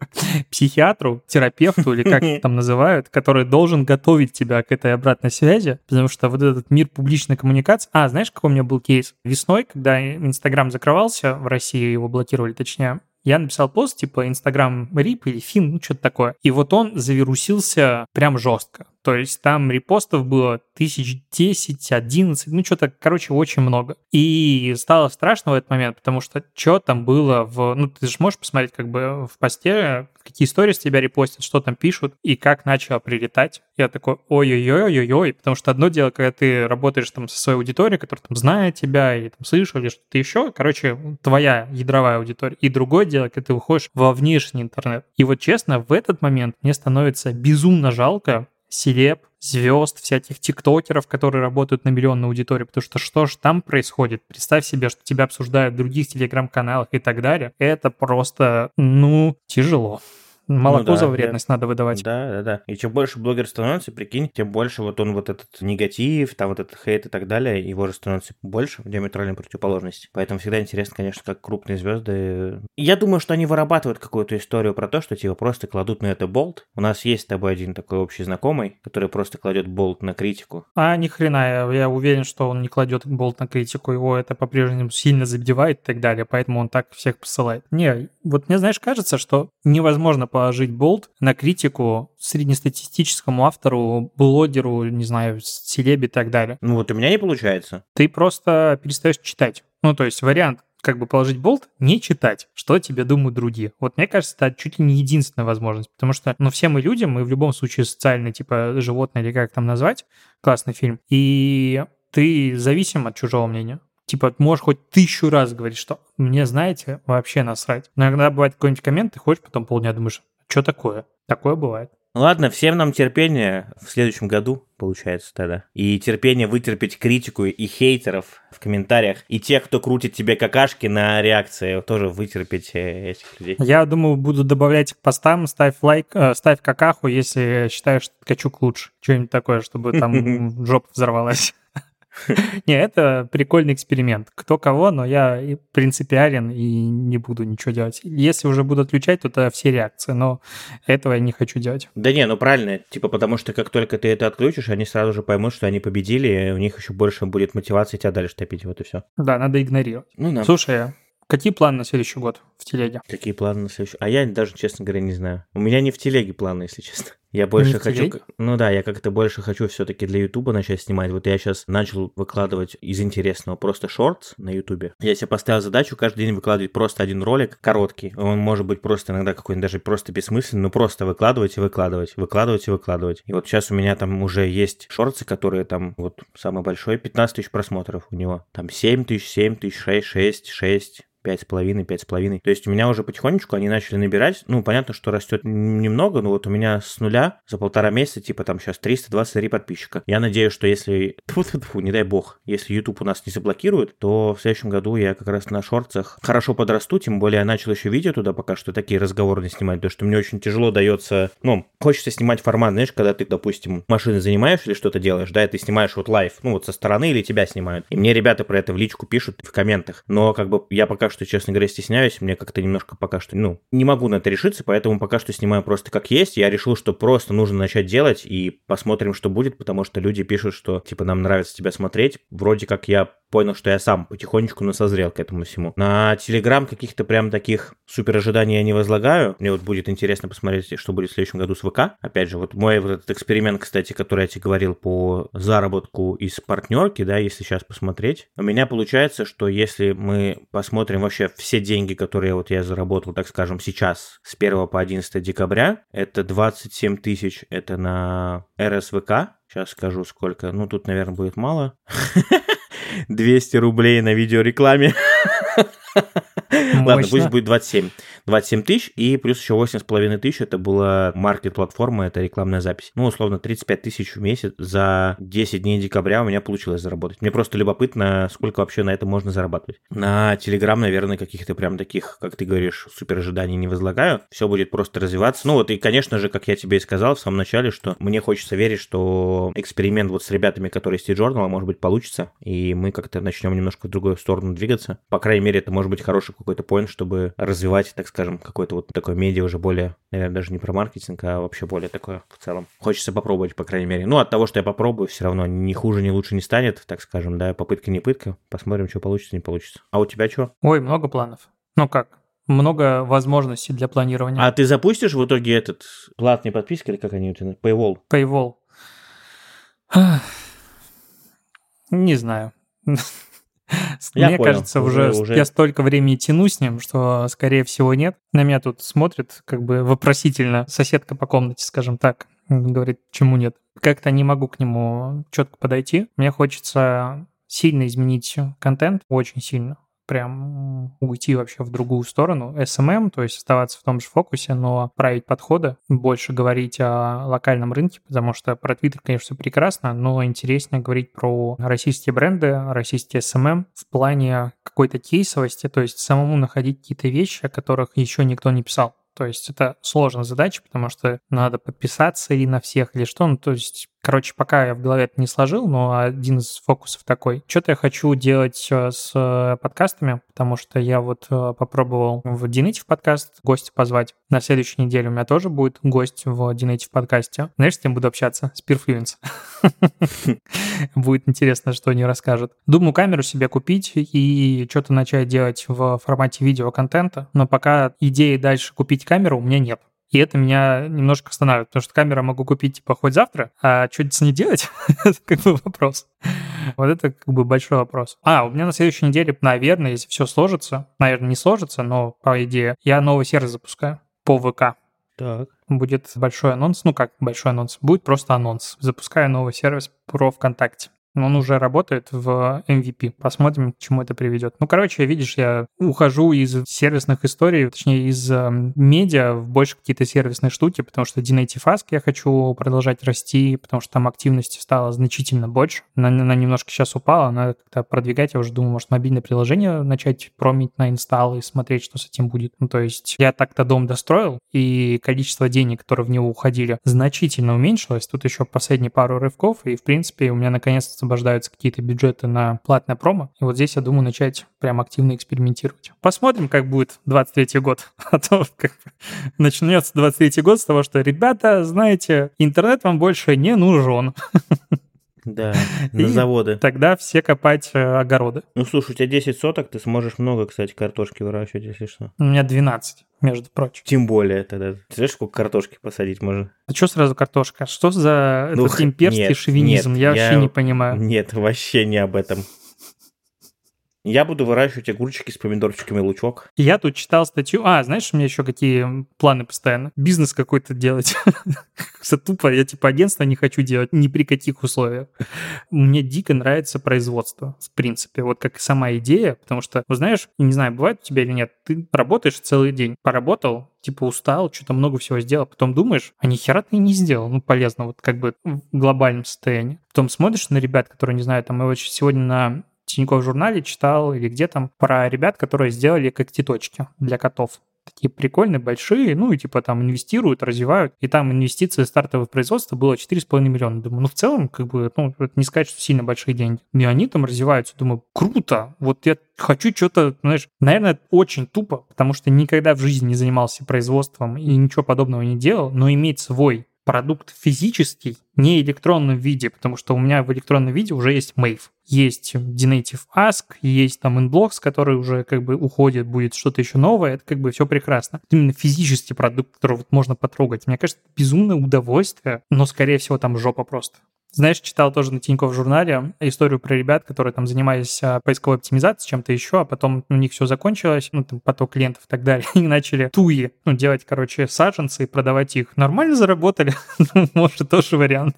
психиатру, терапевту или как там называют, который должен готовить тебя к этой обратной связи, потому что вот этот мир публичной коммуникации... А, знаешь, какой у меня был кейс? Весной, когда Инстаграм закрывался в России, его блокировали точнее, я написал пост типа Инстаграм Рип или Фин, ну что-то такое. И вот он завирусился прям жестко. То есть там репостов было тысяч десять, одиннадцать, ну что-то, короче, очень много. И стало страшно в этот момент, потому что что там было в... Ну ты же можешь посмотреть как бы в посте, какие истории с тебя репостят, что там пишут, и как начало прилетать. Я такой, ой-ой-ой-ой-ой, потому что одно дело, когда ты работаешь там со своей аудиторией, которая там знает тебя, или там слышал, или что-то еще, короче, твоя ядровая аудитория. И другое дело, когда ты выходишь во внешний интернет. И вот честно, в этот момент мне становится безумно жалко селеб, звезд, всяких тиктокеров, которые работают на миллионную аудиторию, потому что что же там происходит? Представь себе, что тебя обсуждают в других телеграм-каналах и так далее. Это просто, ну, тяжело. Молоко Ну да, за да. вредность надо выдавать. Да, да, да. И чем больше блогер становится, прикинь, тем больше вот он вот этот негатив, там вот этот хейт и так далее, его же становится больше в диаметральной противоположности. Поэтому всегда интересно, конечно, как крупные звезды. Я думаю, что они вырабатывают какую-то историю про то, что типа просто кладут на это болт. У нас есть с тобой один такой общий знакомый, который просто кладет болт на критику. А ни хрена, я, уверен, что он не кладет болт на критику, его это по-прежнему сильно задевает и так далее, поэтому он так всех посылает. Не, вот мне, знаешь, кажется, что невозможно положить болт на критику среднестатистическому автору, блогеру, не знаю, селебе и так далее. Ну вот у меня не получается. Ты просто перестаешь читать. Ну, то есть вариант как бы положить болт, не читать, что тебе думают другие. Вот мне кажется, это чуть ли не единственная возможность, потому что, ну, все мы люди, мы в любом случае социальные, типа, животные или как там назвать, классный фильм, и ты зависим от чужого мнения. Типа, можешь хоть тысячу раз говорить, что мне, знаете, вообще насрать. Но иногда бывает какой-нибудь коммент, ты ходишь потом полдня думаешь, что такое? Такое бывает. Ладно, всем нам терпения в следующем году, получается, тогда. И терпение вытерпеть критику и хейтеров в комментариях. И тех, кто крутит тебе какашки на реакции, тоже вытерпеть э, этих людей. Я думаю, буду добавлять к постам, ставь лайк, э, ставь какаху, если считаешь, что Ткачук лучше. Что-нибудь такое, чтобы там жопа взорвалась. Не, это прикольный эксперимент. Кто кого, но я принципиален и не буду ничего делать. Если уже буду отключать, то это все реакции, но этого я не хочу делать. Да не, ну правильно, типа потому что как только ты это отключишь, они сразу же поймут, что они победили, и у них еще больше будет мотивации тебя дальше топить, вот и все. Да, надо игнорировать. Ну да. Слушай, какие планы на следующий год в телеге? Какие планы на следующий? А я даже, честно говоря, не знаю. У меня не в телеге планы, если честно. Я больше хочу... Ну да, я как-то больше хочу все-таки для Ютуба начать снимать. Вот я сейчас начал выкладывать из интересного просто шортс на Ютубе. Я себе поставил задачу каждый день выкладывать просто один ролик, короткий. Он может быть просто иногда какой-нибудь даже просто бессмысленный, но просто выкладывать и выкладывать, выкладывать и выкладывать. И вот сейчас у меня там уже есть шорты, которые там, вот самый большой, 15 тысяч просмотров у него. Там 7 тысяч, 7 тысяч, 6, 6, 6, пять с половиной, пять с половиной. То есть у меня уже потихонечку они начали набирать. Ну, понятно, что растет немного, но вот у меня с нуля за полтора месяца, типа там сейчас 323 подписчика. Я надеюсь, что если... Тьфу -тьфу -тьфу, не дай бог, если YouTube у нас не заблокирует, то в следующем году я как раз на Shorts ах хорошо подрасту, тем более я начал еще видео туда пока что такие разговорные снимать, потому что мне очень тяжело дается... Ну, хочется снимать формат, знаешь, когда ты, допустим, машины занимаешь или что-то делаешь, да, и ты снимаешь вот live, ну, вот со стороны или тебя снимают. И мне ребята про это в личку пишут в комментах. Но как бы я пока что, честно говоря, стесняюсь, мне как-то немножко пока что, ну, не могу на это решиться, поэтому пока что снимаю просто как есть. Я решил, что просто нужно начать делать и посмотрим, что будет, потому что люди пишут, что, типа, нам нравится тебя смотреть. Вроде как я понял, что я сам потихонечку насозрел к этому всему. На Телеграм каких-то прям таких супер ожиданий я не возлагаю. Мне вот будет интересно посмотреть, что будет в следующем году с ВК. Опять же, вот мой вот этот эксперимент, кстати, который я тебе говорил по заработку из партнерки, да, если сейчас посмотреть. У меня получается, что если мы посмотрим вообще все деньги, которые вот я заработал, так скажем, сейчас с 1 по 11 декабря, это 27 тысяч, это на РСВК, Сейчас скажу сколько. Ну, тут, наверное, будет мало. 200 рублей на видеорекламе. Ладно, пусть будет 27. 27 тысяч, и плюс еще 8,5 тысяч, это была маркет-платформа, это рекламная запись. Ну, условно, 35 тысяч в месяц за 10 дней декабря у меня получилось заработать. Мне просто любопытно, сколько вообще на это можно зарабатывать. На Телеграм, наверное, каких-то прям таких, как ты говоришь, супер ожиданий не возлагаю. Все будет просто развиваться. Ну вот, и, конечно же, как я тебе и сказал в самом начале, что мне хочется верить, что эксперимент вот с ребятами, которые из T-Journal, может быть, получится, и мы как-то начнем немножко в другую сторону двигаться. По крайней мере, это может быть хороший какой-то поинт, чтобы развивать, так скажем, какое-то вот такое медиа уже более, наверное, даже не про маркетинг, а вообще более такое в целом. Хочется попробовать, по крайней мере. Ну, от того, что я попробую, все равно ни хуже, ни лучше не станет, так скажем, да, попытка не пытка. Посмотрим, что получится, не получится. А у тебя что? Ой, много планов. Ну как? Много возможностей для планирования. А ты запустишь в итоге этот платный подписки, или как они у тебя, Paywall? Paywall. Не знаю. Я Мне понял. кажется, Уже- уже, я столько времени тяну с ним, что, скорее всего, нет. На меня тут смотрит как бы вопросительно соседка по комнате, скажем так. Говорит, почему нет. Как-то не могу к нему четко подойти. Мне хочется сильно изменить контент, очень сильно. Прям уйти вообще в другую сторону. SMM, то есть оставаться в том же фокусе, но править подходы, больше говорить о локальном рынке, потому что про Twitter, конечно, все прекрасно, но интереснее говорить про российские бренды, российские SMM в плане какой-то кейсовости, то есть самому находить какие-то вещи, о которых еще никто не писал. То есть это сложная задача, потому что надо подписаться и на всех или что. Ну, то есть Короче, пока я в голове это не сложил, но один из фокусов такой. Что-то я хочу делать э, с э, подкастами, потому что я вот э, попробовал в Dinative подкаст гостя позвать. На следующей неделе у меня тоже будет гость в Dinative подкасте. Знаешь, с кем буду общаться? С Perfluence. Будет интересно, что они расскажут. Думаю, камеру себе купить и что-то начать делать в формате видеоконтента, но пока идеи дальше купить камеру у меня нет. И это меня немножко останавливает, потому что камеру могу купить, типа, хоть завтра, а что с ней делать? это как бы вопрос. Вот это как бы большой вопрос. А, у меня на следующей неделе, наверное, если все сложится, наверное, не сложится, но по идее, я новый сервис запускаю по ВК. Так. Будет большой анонс, ну как большой анонс, будет просто анонс. Запускаю новый сервис про ВКонтакте он уже работает в MVP. Посмотрим, к чему это приведет. Ну, короче, видишь, я ухожу из сервисных историй, точнее, из э, медиа в больше какие-то сервисные штуки, потому что Dinative я хочу продолжать расти, потому что там активности стало значительно больше. Она, она немножко сейчас упала, надо как-то продвигать. Я уже думаю, может, мобильное приложение начать промить на инсталл и смотреть, что с этим будет. Ну, то есть я так-то дом достроил, и количество денег, которые в него уходили, значительно уменьшилось. Тут еще последние пару рывков, и, в принципе, у меня наконец-то освобождаются какие-то бюджеты на платное промо. И вот здесь я думаю начать прям активно экспериментировать. Посмотрим, как будет 23 год. А то как начнется 23 год с того, что, ребята, знаете, интернет вам больше не нужен. Да, на и заводы. Тогда все копать э, огороды. Ну, слушай, у тебя 10 соток, ты сможешь много, кстати, картошки выращивать, если что. У меня 12, между прочим. Тем более тогда. Ты знаешь, сколько картошки посадить можно? А что сразу картошка? Что за ну, этот имперский нет, шовинизм? Нет, я вообще я... не понимаю. Нет, вообще не об этом. Я буду выращивать огурчики с помидорчиками лучок. Я тут читал статью. А, знаешь, у меня еще какие планы постоянно? Бизнес какой-то делать. Тупо. Я типа агентство не хочу делать ни при каких условиях. Мне дико нравится производство, в принципе. Вот как и сама идея. Потому что, вы знаешь, не знаю, бывает у тебя или нет, ты работаешь целый день, поработал, типа устал, что-то много всего сделал, потом думаешь, а ни хера ты не сделал, ну, полезно, вот как бы в глобальном состоянии. Потом смотришь на ребят, которые, не знаю, там, мы вот сегодня на Тинькофф журнале читал или где там про ребят, которые сделали когтеточки для котов такие прикольные, большие, ну и типа там инвестируют, развивают, и там инвестиции стартовое производство было 4,5 миллиона. Думаю, ну в целом, как бы, ну, не сказать, что сильно большие деньги. И они там развиваются. Думаю, круто, вот я хочу что-то, знаешь, наверное, очень тупо, потому что никогда в жизни не занимался производством и ничего подобного не делал, но иметь свой продукт физический, не электронном виде, потому что у меня в электронном виде уже есть Mave. Есть Dinative Ask, есть там Inblocks, который уже как бы уходит, будет что-то еще новое, это как бы все прекрасно. Именно физический продукт, который вот можно потрогать. Мне кажется, безумное удовольствие, но, скорее всего, там жопа просто. Знаешь, читал тоже на Тинькофф журнале историю про ребят, которые там занимались а, поисковой оптимизацией, чем-то еще, а потом у них все закончилось, ну, там, поток клиентов и так далее, и начали туи, ну, делать, короче, саженцы и продавать их. Нормально заработали? Ну, может, тоже вариант.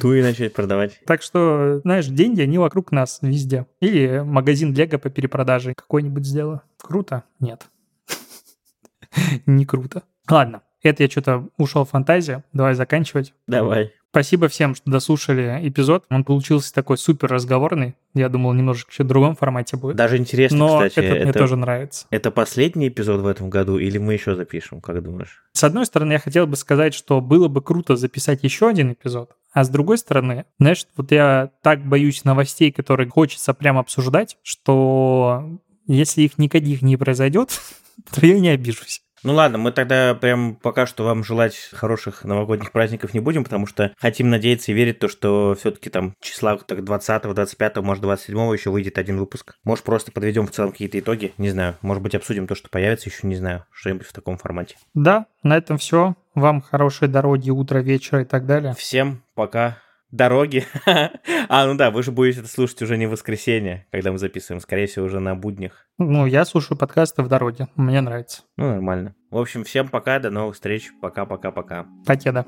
Туи начать продавать. Так что, знаешь, деньги, они вокруг нас везде. Или магазин Лего по перепродаже какой-нибудь сделаю. Круто? Нет. Не круто. Ладно, это я что-то ушел в фантазию. Давай заканчивать. Давай. Спасибо всем, что дослушали эпизод. Он получился такой супер разговорный. Я думал, немножко еще в другом формате будет. Даже интересно, Но кстати. это, это мне тоже нравится. Это последний эпизод в этом году или мы еще запишем, как думаешь? С одной стороны, я хотел бы сказать, что было бы круто записать еще один эпизод. А с другой стороны, знаешь, вот я так боюсь новостей, которые хочется прямо обсуждать, что если их никаких не произойдет, то я не обижусь. Ну ладно, мы тогда прям пока что вам желать хороших новогодних праздников не будем, потому что хотим надеяться и верить то, что все-таки там числа так 20 25 может 27 еще выйдет один выпуск. Может просто подведем в целом какие-то итоги, не знаю. Может быть обсудим то, что появится, еще не знаю, что-нибудь в таком формате. Да, на этом все. Вам хорошей дороги, утра, вечера и так далее. Всем пока дороги. а, ну да, вы же будете это слушать уже не в воскресенье, когда мы записываем, скорее всего, уже на буднях. Ну, я слушаю подкасты в дороге, мне нравится. Ну, нормально. В общем, всем пока, до новых встреч, пока-пока-пока. Покеда.